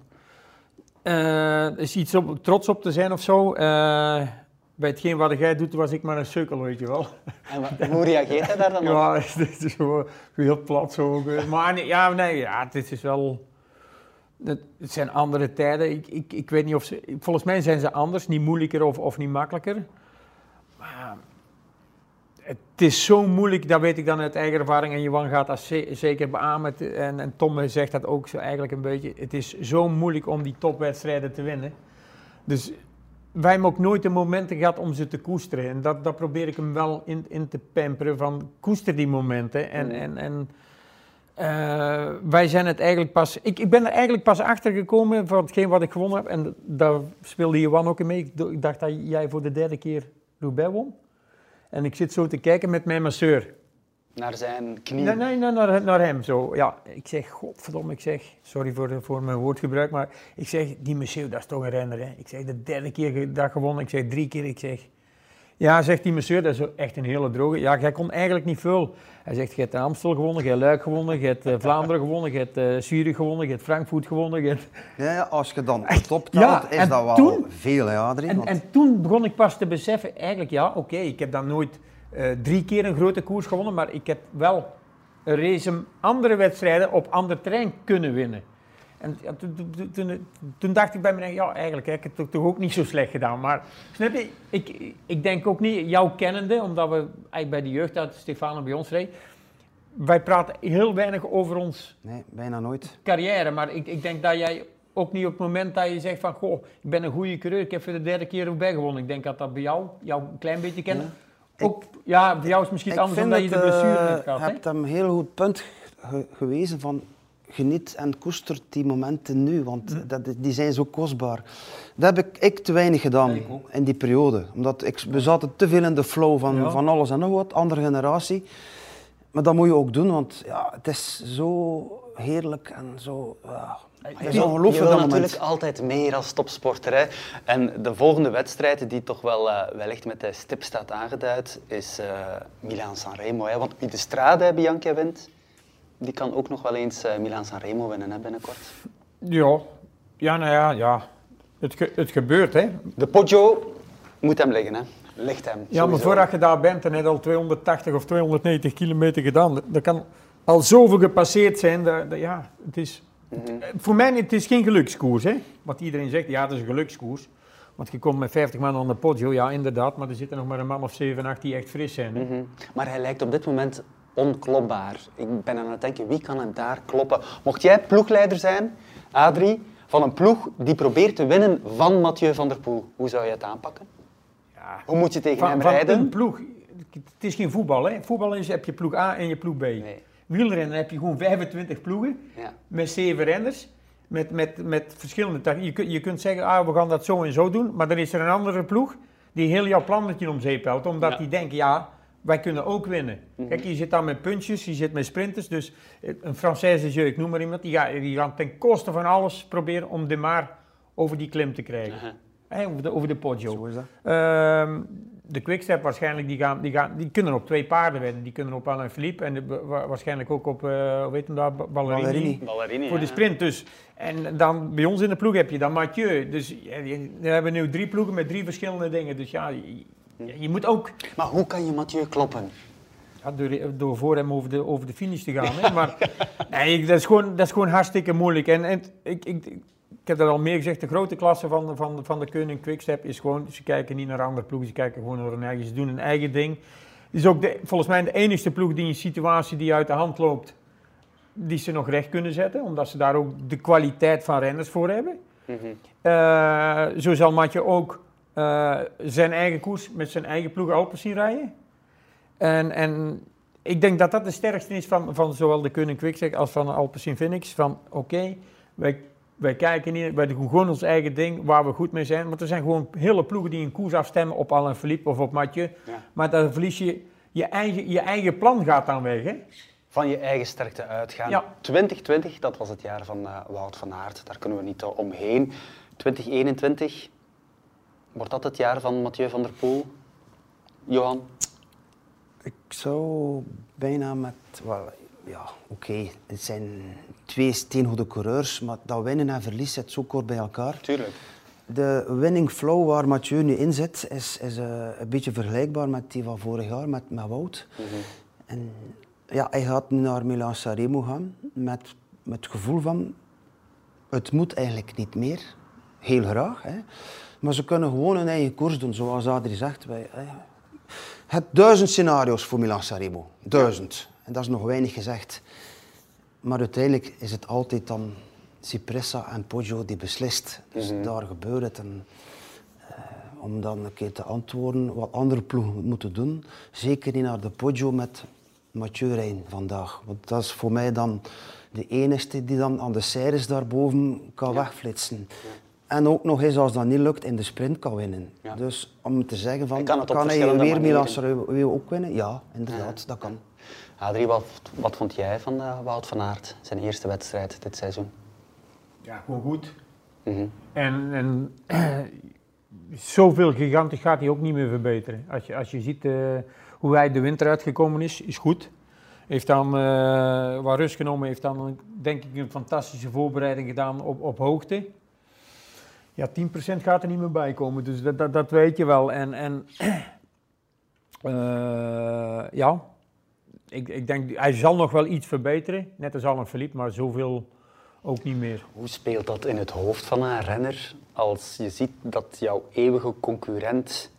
eh, is iets op, trots op te zijn of zo. Eh, bij hetgeen wat jij doet, was ik maar een sukkel, weet je wel. En hoe reageert hij daar dan op? Ja, dit is gewoon heel plat zo. eh. Maar nee, ja, nee, ja, dit is wel... Het, het zijn andere tijden. Ik, ik, ik weet niet of ze... Volgens mij zijn ze anders, niet moeilijker of, of niet makkelijker. Maar het is zo moeilijk, dat weet ik dan uit eigen ervaring. En Johan gaat dat ze- zeker beamen. En, en Tom zegt dat ook zo eigenlijk een beetje. Het is zo moeilijk om die topwedstrijden te winnen. Dus wij hebben ook nooit de momenten gehad om ze te koesteren. En dat, dat probeer ik hem wel in, in te pamperen van koester die momenten. En, Mm. en, en eh, wij zijn het eigenlijk pas... Ik, ik ben er eigenlijk pas achter gekomen van hetgeen wat ik gewonnen heb. En daar speelde Johan ook in mee. Ik, dacht dat jij voor de derde keer Roubaix won. En ik zit zo te kijken met mijn masseur. Naar zijn knie. Nee, nee, nee, naar, naar hem zo. Ja, ik zeg, godverdomme, ik zeg, sorry voor, voor mijn woordgebruik, maar ik zeg, die monsieur, dat is toch een renner, hè. Ik zeg, de derde keer dat gewonnen, ik zeg, drie keer, ik zeg... Ja, zegt die monsieur, dat is echt een hele droge. Ja, jij kon eigenlijk niet veel. Hij zegt, je hebt Amstel gewonnen, je hebt Luik gewonnen, je hebt eh, Vlaanderen gewonnen, je hebt eh, Zurich gewonnen, je hebt Frankfurt gewonnen. je hebt- Ja, ja, als je dan de top Ja, is en dat wel toen- veel, hè, Adrie? En, Want- en toen begon ik pas te beseffen, eigenlijk ja, oké, ik heb dan nooit eh, drie keer een grote koers gewonnen, maar ik heb wel een race andere wedstrijden op ander terrein kunnen winnen. En ja, toen, toen, dacht ik bij me, ja, eigenlijk heb ik het toch- ook niet zo slecht gedaan. Maar snap je, ik, ik denk ook niet, jou kennende, omdat we eigenlijk bij de jeugd uit Stefano bij ons reed, wij praten heel weinig over ons Nee, bijna nooit. carrière. Maar ik, ik denk dat jij ook niet op het moment dat je zegt van, goh, ik ben een goede coureur, ik heb voor de derde keer erbij gewonnen. Ik denk dat dat bij jou, jou een klein beetje kennen. Ook, ja, bij jou is het misschien Ik anders vind omdat je de dat, blessure eh, hebt gehad. hè? hebt hem een heel goed punt ge- gewezen van geniet en koester die momenten nu, want Hm. dat, die zijn zo kostbaar. Dat heb ik, ik te weinig gedaan in die periode. Omdat ik, we zaten te veel in de flow van, Ja. van alles en nog wat, andere generatie. Maar dat moet je ook doen, want ja, het is zo heerlijk en zo... Ja, Je wil- ongelooflijk Je dat wil moment. natuurlijk altijd meer als topsporter. Hè? En de volgende wedstrijd, die toch wel eh, wellicht met de stip staat aangeduid, is eh Milaan Sanremo. Hè? Want wie de Strade Bianca wint, die kan ook nog wel eens eh Milaan Sanremo winnen hè, binnenkort. Ja, ja, nou ja, ja. Het, ge- het gebeurt, hè. De Poggio moet hem liggen, hè? Ligt hem. Ja, maar voordat je daar bent en je al 280 of 290 kilometer gedaan, er kan al zoveel gepasseerd zijn. Dat, dat- ja, het is, Mhm. Voor mij het is geen gelukskoers, hè. Wat iedereen zegt, ja, het is een gelukskoers. Want je komt met 50 man aan de podio, ja, inderdaad. Maar er zitten nog maar een man of 7, 8 die echt fris zijn. Hè. Mhm. Maar hij lijkt op dit moment onklopbaar. Ik ben aan het denken, wie kan hem daar kloppen? Mocht jij ploegleider zijn, Adrie, van een ploeg die probeert te winnen van Mathieu van der Poel, hoe zou je het aanpakken? Ja. Hoe moet je tegen Van, hem van rijden? een ploeg. Het is geen voetbal, hè. Voetbal is, heb je ploeg A en je ploeg B. Nee. Wielrennen heb je gewoon 25 ploegen Ja. met 7 renners. met, met, met verschillende. Je, kunt- je kunt zeggen, ah, we gaan dat zo en zo doen, maar dan is er een andere ploeg die heel jouw plannetje om zeep helpt, omdat Ja. die denken, ja, wij kunnen ook winnen. Kijk, je zit dan met puntjes, je zit met sprinters, dus eh, een Française jeu, ik noem maar iemand, die, gaan, die gaan ten koste van alles proberen om de maar over die klim te krijgen. Over, de, over de Poggio. Zo is dat. Ehm, de Quickstep waarschijnlijk, die, gaan, die, gaan, die kunnen op twee paarden wedden. Die kunnen op Alain Philippe en de, waarschijnlijk ook op, eh hoe heet hem daar, Ba- Ballerini. Ballerini. Ballerini, Voor de sprint dus. En dan bij ons in de ploeg heb je dan Mathieu. Dus ja, die- we hebben nu drie ploegen met drie verschillende dingen. Dus ja, je, je moet ook Maar hoe kan je Mathieu kloppen? ja, door, door voor hem over de, over de finish te gaan. Hè. Maar nee, dat, is gewoon, dat is gewoon hartstikke moeilijk. En, en ik, ik, ik heb dat al meer gezegd, de grote klasse van, van, van de Koning Quickstep is gewoon, ze kijken niet naar andere ploegen, ze kijken gewoon naar hun eigen, ze doen hun eigen ding. Het is ook de, volgens mij de enigste ploeg die een situatie die uit de hand loopt, die ze nog recht kunnen zetten, omdat ze daar ook de kwaliteit van renners voor hebben. Mhm. Eh, zo zal Matje ook eh, zijn eigen koers met zijn eigen ploeg Alpen zien rijden. En, en ik denk dat dat de sterkste is van, van zowel de Koning Quickstep als van Alpecin Phoenix. Van oké, wij, wij kijken niet, wij doen gewoon ons eigen ding waar we goed mee zijn. Want er zijn gewoon hele ploegen die een koers afstemmen op Alain Philippe of op Matje. Ja. Maar dan verlies je, je eigen, je eigen plan gaat dan weg. Hè? Van je eigen sterkte uitgaan. Ja. 2020, dat was het jaar van eh, Wout van Aert. Daar kunnen we niet eh, omheen. 2021, wordt dat het jaar van Mathieu van der Poel? Johan? Ik zou bijna met, wel, ja, oké, het zijn twee steengoede coureurs, maar dat winnen en verlies zit zo kort bij elkaar. Tuurlijk. De winning flow waar Mathieu nu in zit, is, is eh, een beetje vergelijkbaar met die van vorig jaar, met, met Wout. En ja, hij gaat nu naar Milan Sanremo gaan, met, met het gevoel van, het moet eigenlijk niet meer. Heel graag, hè. Maar ze kunnen gewoon hun eigen koers doen, zoals Adrie zegt. Wij, hè. Het duizend scenario's voor Milan Sanremo. Duizend. En dat is nog weinig gezegd. Maar uiteindelijk is het altijd dan Cipressa en Poggio die beslist. Dus daar gebeurt het. En, eh, om dan een keer te antwoorden wat andere ploegen moeten doen. Zeker niet naar de Poggio met Mathieu rijden vandaag. Want dat is voor mij dan de enige die dan aan de series daarboven kan wegflitsen. En ook nog eens, als dat niet lukt, in de sprint kan winnen. Ja. Dus om te zeggen van, Hij kan op hij weer Milan ook winnen? Ja, inderdaad, dat kan. Adrie, wat, wat vond jij van eh, Wout van Aert, zijn eerste wedstrijd dit seizoen? Ja, gewoon goed. Mhm. En, en zoveel gigantisch gaat hij ook niet meer verbeteren. Als je, als je ziet eh, hoe hij de winter uitgekomen is, is goed. Heeft dan eh wat rust genomen, heeft dan denk ik een fantastische voorbereiding gedaan op, op hoogte. Ja, 10% gaat er niet meer bij komen, dus dat, dat, dat weet je wel. En, en ja, ik, ik denk, hij zal nog wel iets verbeteren, net als Alain Philippe, maar zoveel ook niet meer. Hoe speelt dat in het hoofd van een renner als je ziet dat jouw eeuwige concurrent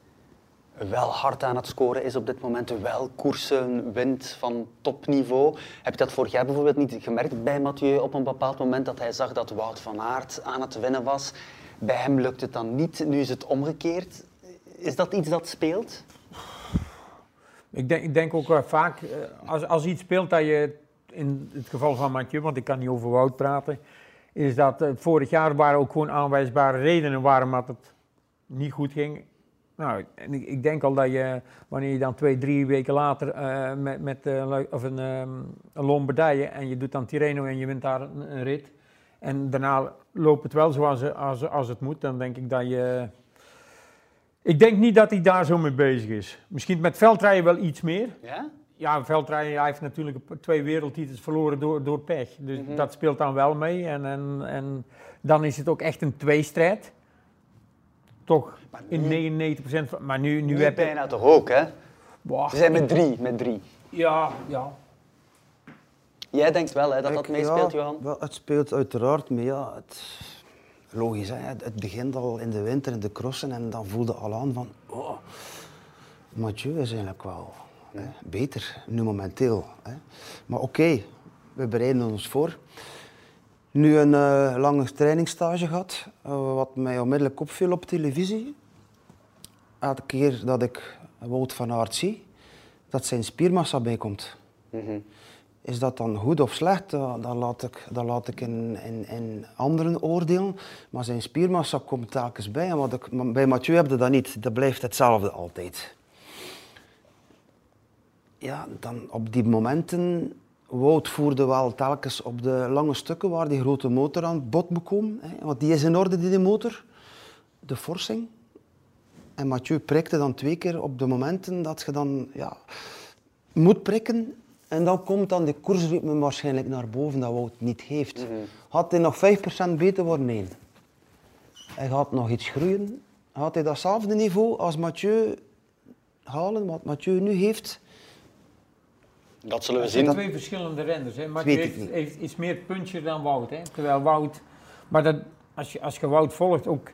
wel hard aan het scoren is op dit moment, wel koersen wint van topniveau? Heb je dat vorig jaar bijvoorbeeld niet gemerkt bij Mathieu op een bepaald moment dat hij zag dat Wout van Aert aan het winnen was? Bij hem lukt het dan niet, nu is het omgekeerd. Is dat iets dat speelt? Ik denk, ik denk ook wel vaak, eh, als, als iets speelt dat je, in het geval van Mathieu, want ik kan niet over Wout praten, is dat eh, vorig jaar waren ook gewoon aanwijsbare redenen waarom dat het niet goed ging. Nou, en ik, ik denk al dat je, wanneer je dan twee, drie weken later eh, met, met eh, of een, ehm, een Lombardije en je doet dan Tirreno en je wint daar een, een rit. En daarna loopt het wel zoals als, als het moet, dan denk ik dat je... Ik denk niet dat hij daar zo mee bezig is. Misschien met veldrijden wel iets meer. Ja? Ja, veldrijden, hij heeft natuurlijk twee wereldtitels verloren door, door pech. Dus dat speelt dan wel mee. En, en, en dan is het ook echt een tweestrijd. Toch Maar in 99% van... Maar nu, nu Nu heb je... bijna toch ook, hè? Boah, Ze zijn met drie, met drie. Ja, ja. Jij denkt wel hè, dat dat meespeelt, ja, Johan? wel, het speelt uiteraard mee. Ja. Het, logisch, hè. Het, begint al in de winter in de crossen en dan voelde al aan van... Oh, Mathieu is eigenlijk wel beter, nu momenteel. Hè. Maar oké, we bereiden ons voor. Nu een eh, lange trainingsstage gehad, eh, wat mij onmiddellijk opviel op televisie. Elke keer dat ik Wout van Aert zie, dat zijn spiermassa bijkomt. Mhm. Is dat dan goed of slecht? Dat, dat laat ik, dat laat ik in, in, in anderen oordelen. Maar zijn spiermassa komt telkens bij. En wat ik, bij Mathieu heb je dat niet. Dat blijft hetzelfde altijd. Ja, dan op die momenten Wout voerde wel telkens op de lange stukken waar die grote motor aan bod moet want die is in orde, die motor. De forcing. En Mathieu prikte dan twee keer op de momenten dat je dan ja, moet prikken. En dan komt dan de koersritme waarschijnlijk naar boven dat Wout niet heeft. Mhm. Had hij nog 5% beter worden? Nee. Hij gaat nog iets groeien. Had hij datzelfde niveau als Mathieu halen, wat Mathieu nu heeft, dat zullen we zien. Het zijn twee verschillende renners. Hè. Mathieu heeft, heeft, iets meer puncher dan Wout. Hè. Terwijl Wout... Maar dat, als, je, als je Wout volgt, ook...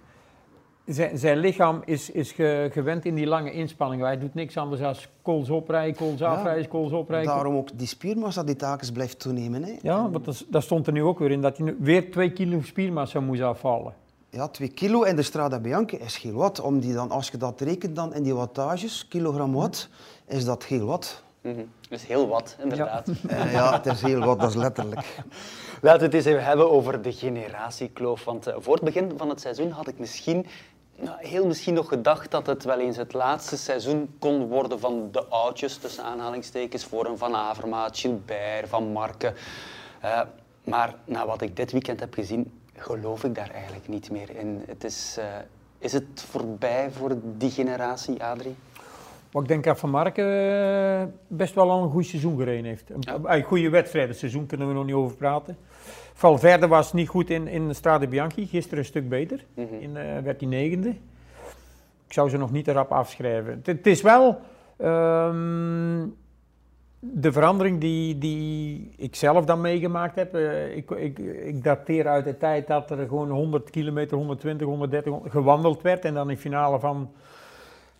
Zijn, zijn lichaam is, is gewend in die lange inspanningen. Hij doet niks anders dan kools oprijden, kools afrijden, kools oprijden. Daarom ook die spiermassa die telkens blijft toenemen. Hè. Ja, want dat, dat, stond er nu ook weer in, dat hij weer twee kilo spiermassa moest afvallen. Ja, twee kilo in de Strada Bianca is heel wat. Om die dan, als je dat rekent dan in die wattages, kilogram watt, is dat heel wat. Mm -hmm. Dat is heel wat, inderdaad. Ja. ja, het is heel wat, dat is letterlijk. Laten we het eens even hebben over de generatiekloof. Want uh, voor het begin van het seizoen had ik misschien, heel misschien nog gedacht dat het wel eens het laatste seizoen kon worden van de oudjes, tussen aanhalingstekens, voor een Van Avermaat, Gilbert, Van Marken. Uh, maar na wat ik dit weekend heb gezien, geloof ik daar eigenlijk niet meer in. Het is, uh, is het voorbij voor die generatie, Adrie? Maar ik denk dat Van Marken eh, best wel al een goed seizoen gereden heeft. Een, ja. goede wedstrijd, het seizoen kunnen we nog niet over praten. Valverde was niet goed in, in Strade Bianchi, gisteren een stuk beter. Mhm. in, uh, werd hij negende. Ik zou ze nog niet erop afschrijven. Het is wel um, de verandering die, die ik zelf dan meegemaakt heb. Uh, ik, ik, ik, dateer uit de tijd dat er gewoon 100 kilometer, 120, 130 gewandeld werd. En dan in finale van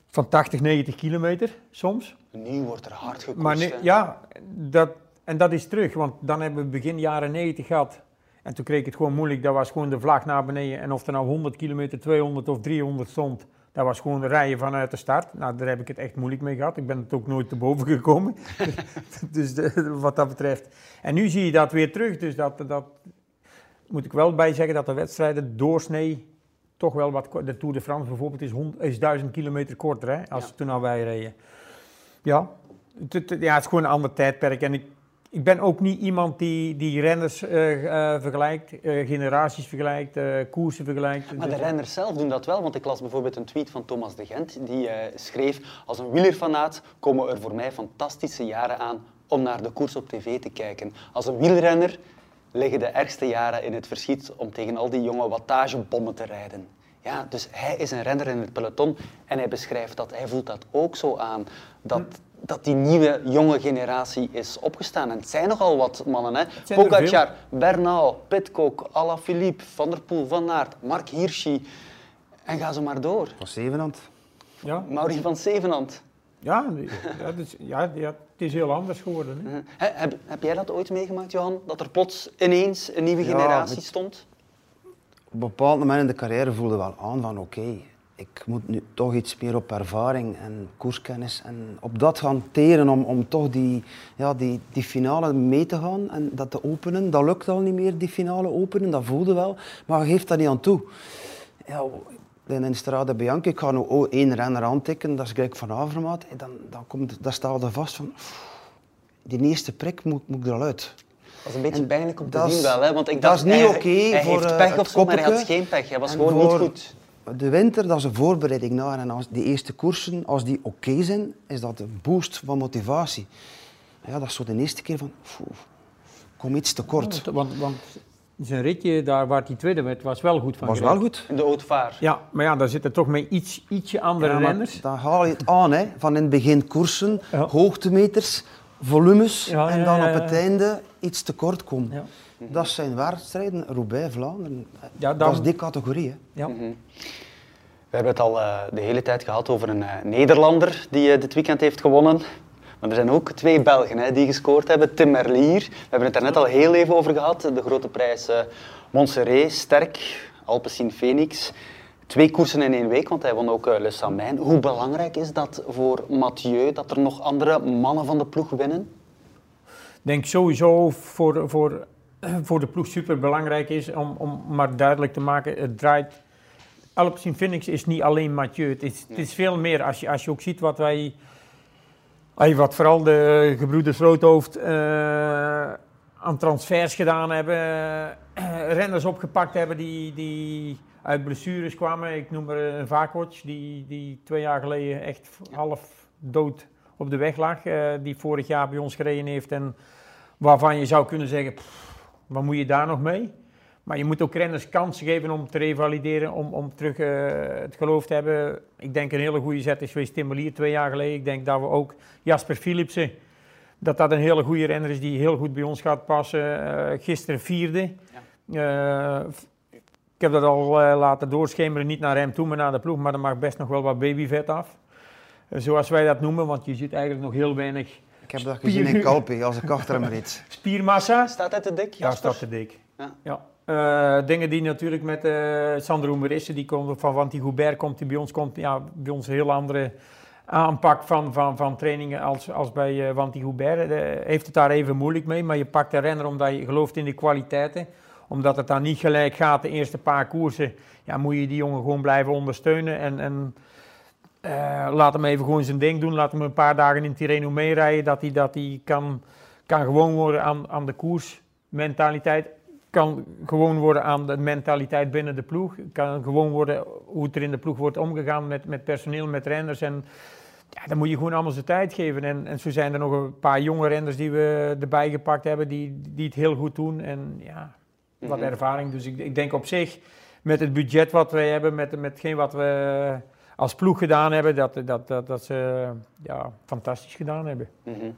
van 80, 90 kilometer soms. Nu wordt er hard gekost. Maar ja, dat, en dat is terug, want dan hebben we begin jaren 90 gehad. En toen kreeg ik het gewoon moeilijk, dat was gewoon de vlag naar beneden. En of er nou 100 kilometer, 200 of 300 stond, dat was gewoon rijden vanuit de start. Nou, daar heb ik het echt moeilijk mee gehad. Ik ben het ook nooit te boven gekomen. dus de, wat dat betreft. En nu zie je dat weer terug. Dus dat, dat moet ik wel bij zeggen dat de wedstrijden doorsnee toch wel wat De Tour de France bijvoorbeeld is, 100, is 1000 kilometer korter hè, als ja. toen al wij reden. Ja, het, ja, het is gewoon een ander tijdperk. En ik, ik ben ook niet iemand die, die renners uh, uh, vergelijkt, uh, generaties vergelijkt, koersen vergelijkt. Maar de renners zelf doen dat wel, want ik las bijvoorbeeld een tweet van Thomas de Gent, die schreef, als een wielerfanaat komen er voor mij fantastische jaren aan om naar de koers op tv te kijken. Als een wielrenner liggen de ergste jaren in het verschiet om tegen al die jonge wattagebommen te rijden. Ja, dus hij is een renner in het peloton en hij beschrijft dat, hij voelt dat ook zo aan, dat, dat die nieuwe jonge generatie is opgestaan. En het zijn nogal wat mannen, hè. Pogacar, Bernal, Pitcock, Alaphilippe, Van der Poel, Van Aert, Mark Hirschi. En ga zo maar door. Van Zevenand. Ja. Mauri van Zevenand. Ja, ja, dus, ja, ja, het is heel anders geworden. Hè? He, heb, heb, jij dat ooit meegemaakt, Johan? Dat er plots ineens een nieuwe generatie stond? Op een bepaald moment in de carrière voelde wel aan van oké, ik moet nu toch iets meer op ervaring en koerskennis en op dat gaan teren om, om toch die, ja, die, die finale mee te gaan en dat te openen. Dat lukt al niet meer, die finale openen, dat voelde wel, maar geeft dat niet aan toe. Ja, in de Strade Bianca, ik ga nu één renner aantikken, dat is Greg van Avermaat. Dan, dan, komt, dan staat er vast van, die eerste prik moet, moet er al uit. Dat is een beetje pijnlijk om te zien wel, hè? want ik dacht, dat is niet oké hij, voor heeft pech of zo, maar hij had geen pech, hij was gewoon niet goed. De winter, dat is een voorbereiding naar en als die eerste koersen, als die oké zijn, is dat een boost van motivatie. Ja, dat is zo de eerste keer van, kom iets te kort. want, want zijn ritje, daar waar hij tweede werd, was wel goed van Was wel goed. In de Haute Ja, maar ja, daar zitten toch met iets, ietsje andere renners. Dan haal je het aan, hè. Van in het begin koersen, hoogtemeters, volumes en dan op het einde iets tekort komen. Dat zijn wedstrijden, Roubaix, Vlaanderen. Dan... Dat is die categorie. Hè. Ja. Mm -hmm. We hebben het al uh, de hele tijd gehad over een uh, Nederlander die uh, dit weekend heeft gewonnen. Maar er zijn ook twee Belgen hè, die gescoord hebben. Tim Merlier, we hebben het er net al heel even over gehad. De grote prijs uh, Montserrat, Sterk, Alpecin Phoenix. Twee koersen in één week, want hij won ook uh, Le Samijn. Hoe belangrijk is dat voor Mathieu, dat er nog andere mannen van de ploeg winnen? denk sowieso voor, voor, voor de ploeg super belangrijk is om, om maar duidelijk te maken, het draait... Alpecin Phoenix is niet alleen Mathieu, het is, het is veel meer. Als je, als je ook ziet wat wij... Wat vooral de gebroeders Roodhoofd eh, aan transfers gedaan hebben, eh, renners opgepakt hebben die, die uit blessures kwamen. Ik noem er een Vakoc, die, die twee jaar geleden echt half dood op de weg lag. eh, die vorig jaar bij ons gereden heeft en waarvan je zou kunnen zeggen, pff, wat moet je daar nog mee? Maar je moet ook renners kansen geven om te revalideren, om, om terug eh, het geloof te hebben. Ik denk een hele goede zet is geweest Timmelier twee jaar geleden. Ik denk dat we ook Jasper Philipsen, dat dat een hele goede renner is die heel goed bij ons gaat passen. Eh, gisteren vierde. Eh, ik heb dat al laten doorschemeren, niet naar hem toe, maar naar de ploeg. Maar er mag best nog wel wat babyvet af. Zoals wij dat noemen, want je ziet eigenlijk nog heel weinig Ik heb dat gezien in Calpe als ik achter hem reed. spiermassa. Staat hij te dik, Ja, staat te dik. Ja. Ja. Eh, dingen die natuurlijk met eh Sandro Merisse, die komt van Wanty Goubert, komt die bij ons, komt ja, bij ons een heel andere aanpak van, van, van trainingen als, als bij eh Wanty Goubert. Heeft het daar even moeilijk mee, maar je pakt een renner omdat je gelooft in de kwaliteiten. Omdat het dan niet gelijk gaat, de eerste paar koersen, ja, moet je die jongen gewoon blijven ondersteunen. En, en eh, laat hem even gewoon zijn ding doen. Laat hem een paar dagen in Tirreno meerijden. Dat hij, dat hij kan, kan gewoon worden aan, aan de koersmentaliteit. Kan gewoon worden aan de mentaliteit binnen de ploeg. Kan gewoon worden hoe het er in de ploeg wordt omgegaan met, met personeel, met renners. En ja, dan moet je gewoon allemaal zijn tijd geven. En, en zo zijn er nog een paar jonge renners die we erbij gepakt hebben. Die, die het heel goed doen. En ja, wat Mhm. ervaring. Dus ik, ik denk op zich, met het budget wat wij hebben, met, met hetgeen wat we als ploeg gedaan hebben, dat, dat, dat, dat ze ja, fantastisch gedaan hebben. Mhm.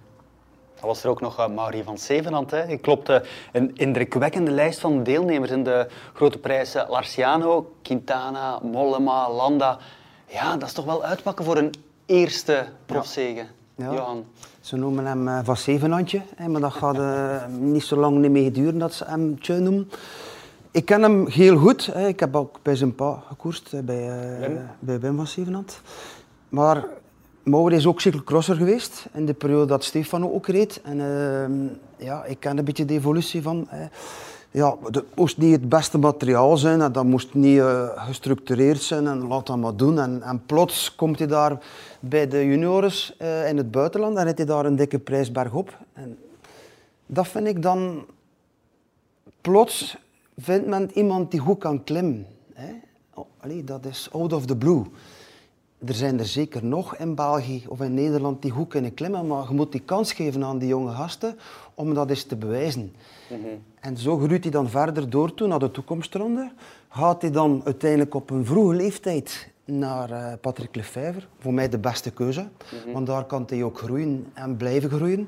Dan was er ook nog uh, Mauri van Zevenand. Hè. Hij klopte een indrukwekkende lijst van deelnemers in de grote prijzen Larciano, Quintana, Mollema, Landa. Ja, dat is toch wel uitpakken voor een eerste profzege. Ja. Johan. Ze noemen hem eh, Van Zevenhandje, hè, maar dat gaat eh, niet zo lang niet meer duren dat ze hem Tjeu noemen. Ik ken hem heel goed. Ik heb ook bij zijn pa gekoerst, hè, bij, eh, Wim? bij Wim van Zevenhand. Maar Mauro is ook cyclocrosser geweest in de periode dat Stefano ook reed. En ehm, ja, ik ken een beetje de evolutie van... ja, het moest niet het beste materiaal zijn, en dat moest niet eh, gestructureerd zijn en laat dat maar doen. En, en plots komt hij daar bij de juniors eh, in het buitenland en heeft hij daar een dikke prijs bergop. En dat vind ik dan... Plots vindt men iemand die goed kan klimmen. Hè? Oh, allee, dat is out of the blue. Er zijn er zeker nog in België of in Nederland die goed kunnen klimmen, maar je moet die kans geven aan die jonge gasten om dat eens te bewijzen. En zo groeit hij dan verder door toe naar de toekomstronde. Gaat hij dan uiteindelijk op een vroege leeftijd naar eh, Patrick Lefevre. Voor mij de beste keuze, want daar kan hij ook groeien en blijven groeien.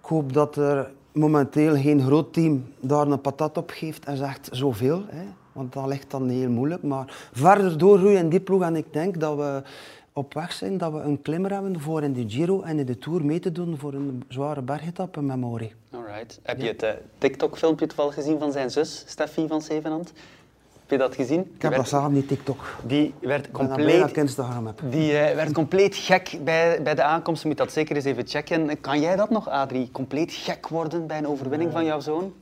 Ik hoop dat er momenteel geen groot team daar een patat op geeft en zegt zoveel. Hè, want dat ligt dan heel moeilijk. Maar verder doorgroeien in die ploeg. En ik denk dat we op weg zijn dat we een klimmer hebben voor in de Giro en in de Tour mee te doen voor een zware bergetappe met Mauri. Alright. Heb je het eh, TikTok-filmpje toevallig gezien van zijn zus, Steffi van Zevenand? Heb je dat gezien? Ik heb dat samen niet TikTok. Die werd compleet, Instagram heb. die, eh, werd compleet gek bij, bij de aankomst. Je moet dat zeker eens even checken. Kan jij dat nog, Adrie? Compleet gek worden bij een overwinning van jouw zoon?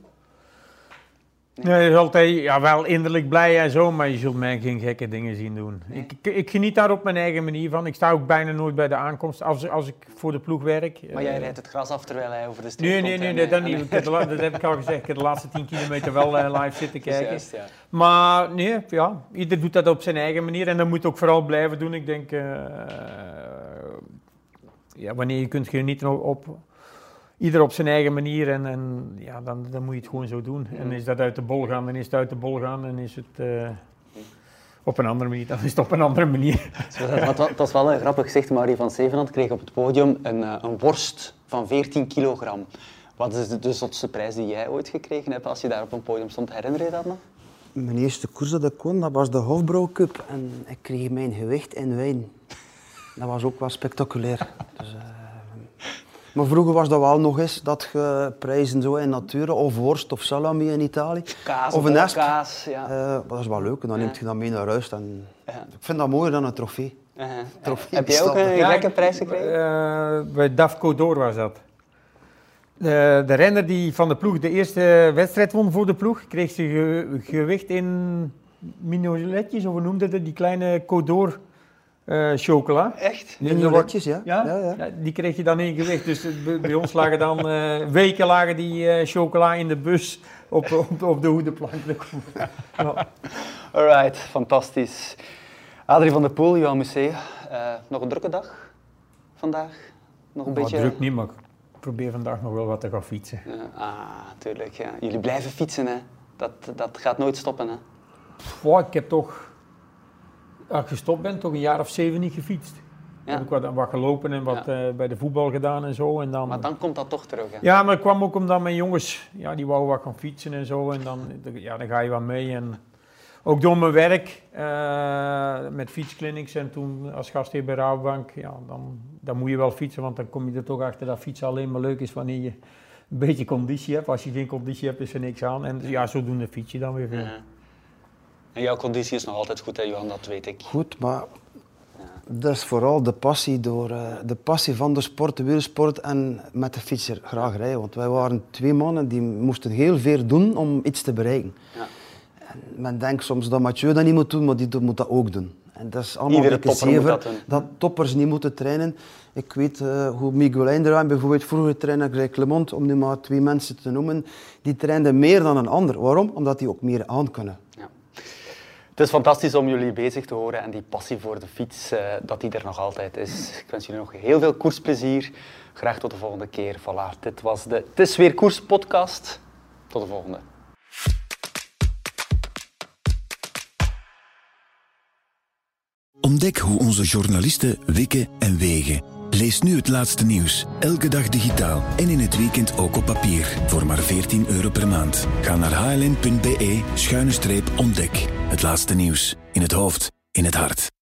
Nee, je is altijd ja, wel innerlijk blij en zo, maar je zult mij geen gekke dingen zien doen. Ik, ik, ik geniet daar op mijn eigen manier van. Ik sta ook bijna nooit bij de aankomst als, als ik voor de ploeg werk. Maar jij Eh, rijdt het gras af terwijl hij over de streep Nee, komt. nee, nee, nee, eh, dat niet. Dat heb ik al gezegd. Ik heb de laatste 10 kilometer wel eh, live zitten kijken. juist, ja. Maar nee, ja, ieder doet dat op zijn eigen manier en dat moet ook vooral blijven doen. Ik denk, ja, wanneer je kunt genieten op ieder op zijn eigen manier en, en ja, dan, dan moet je het gewoon zo doen. En is dat uit de bol gaan, dan is het uit de bol gaan en is het eh, op een andere manier, dan is het op een andere manier. Het was, wel een grappig gezicht. Marie van Zevenand kreeg op het podium een, eh, een worst van 14 kilogram. Wat is de, de zotste prijs die jij ooit gekregen hebt als je daar op een podium stond? Herinner je dat nog? Mijn eerste koers dat ik won, dat was de Hofbrouw Cup. En ik kreeg mijn gewicht in wijn. Dat was ook wel spectaculair. Dus, eh, maar vroeger was dat wel nog eens dat je prijzen zo in natura, of worst of salami in Italië. Kaas of een esp. kaas. Ja. Eh, dat is wel leuk en dan Ja. neemt je dat mee naar huis. En Ja. Ik vind dat mooier dan een trofee. Uh-huh. trofee Heb jij ook een gekke ik- prijs gekregen? eh, bij Dafco Door was dat. De, de renner die van de ploeg de eerste wedstrijd won voor de ploeg, kreeg zijn ge- gewicht in minoletjes, of hoe noemde het, die kleine Codor eh chocola. Echt? Mignoletjes, ja. Ja? ja, ja. Ja, die kreeg je dan in gewicht. Dus bij, ons lagen dan eh, weken lagen die eh, chocola in de bus op, op, op de hoedenplank. Ja. Alright, fantastisch. Adrie van der Poel, Johan Museeuw. Eh, nog een drukke dag vandaag? Nog een Wat beetje... druk niet, maar ik probeer vandaag nog wel wat te gaan fietsen. Ja, ah, tuurlijk. Ja. Jullie blijven fietsen, hè. Dat, dat gaat nooit stoppen, hè. Wow, ik heb toch, als ik gestopt ben, toch een jaar of zeven niet gefietst. Ja. Heb ik wat, wat gelopen en wat eh, bij de voetbal gedaan en zo. En dan, Maar dan komt dat toch terug, hè. Ja, maar het kwam ook omdat mijn jongens, ja, die wouden wat gaan fietsen en zo. En dan, ja, dan ga je wat mee. En ook door mijn werk eh, met fietsclinics en toen als gastheer bij Rabobank, ja, dan, dan moet je wel fietsen. Want dan kom je er toch achter dat fietsen alleen maar leuk is wanneer je een beetje conditie hebt. Als je geen conditie hebt, is er niks aan. En ja, zodoende fiets je dan weer veel. Ja. En jouw conditie is nog altijd goed, hè, Johan, dat weet ik. Goed, maar dat is vooral de passie, door, eh, de passie van de sport, de wielsport en met de fietser graag rijden. Want wij waren twee mannen die moesten heel veel doen om iets te bereiken. Ja. En men denkt soms dat Mathieu dat niet moet doen, maar die moet dat ook doen. En dat is allemaal een zever, dat toppers niet moeten trainen. Ik weet eh, hoe Miguel Indurain bijvoorbeeld vroeger trainde, Greg Clement, om nu maar twee mensen te noemen, die trainde meer dan een ander. Waarom? Omdat die ook meer aan kunnen. Het is fantastisch om jullie bezig te horen en die passie voor de fiets, eh, dat die er nog altijd is. Ik wens jullie nog heel veel koersplezier. Graag tot de volgende keer. Voilà, dit was de Het is weer koers podcast. Tot de volgende. Ontdek hoe onze journalisten wikken en wegen. Lees nu het laatste nieuws, elke dag digitaal en in het weekend ook op papier, voor maar 14 euro per maand. Ga naar hln.be-ontdek. Het laatste nieuws, in het hoofd, in het hart.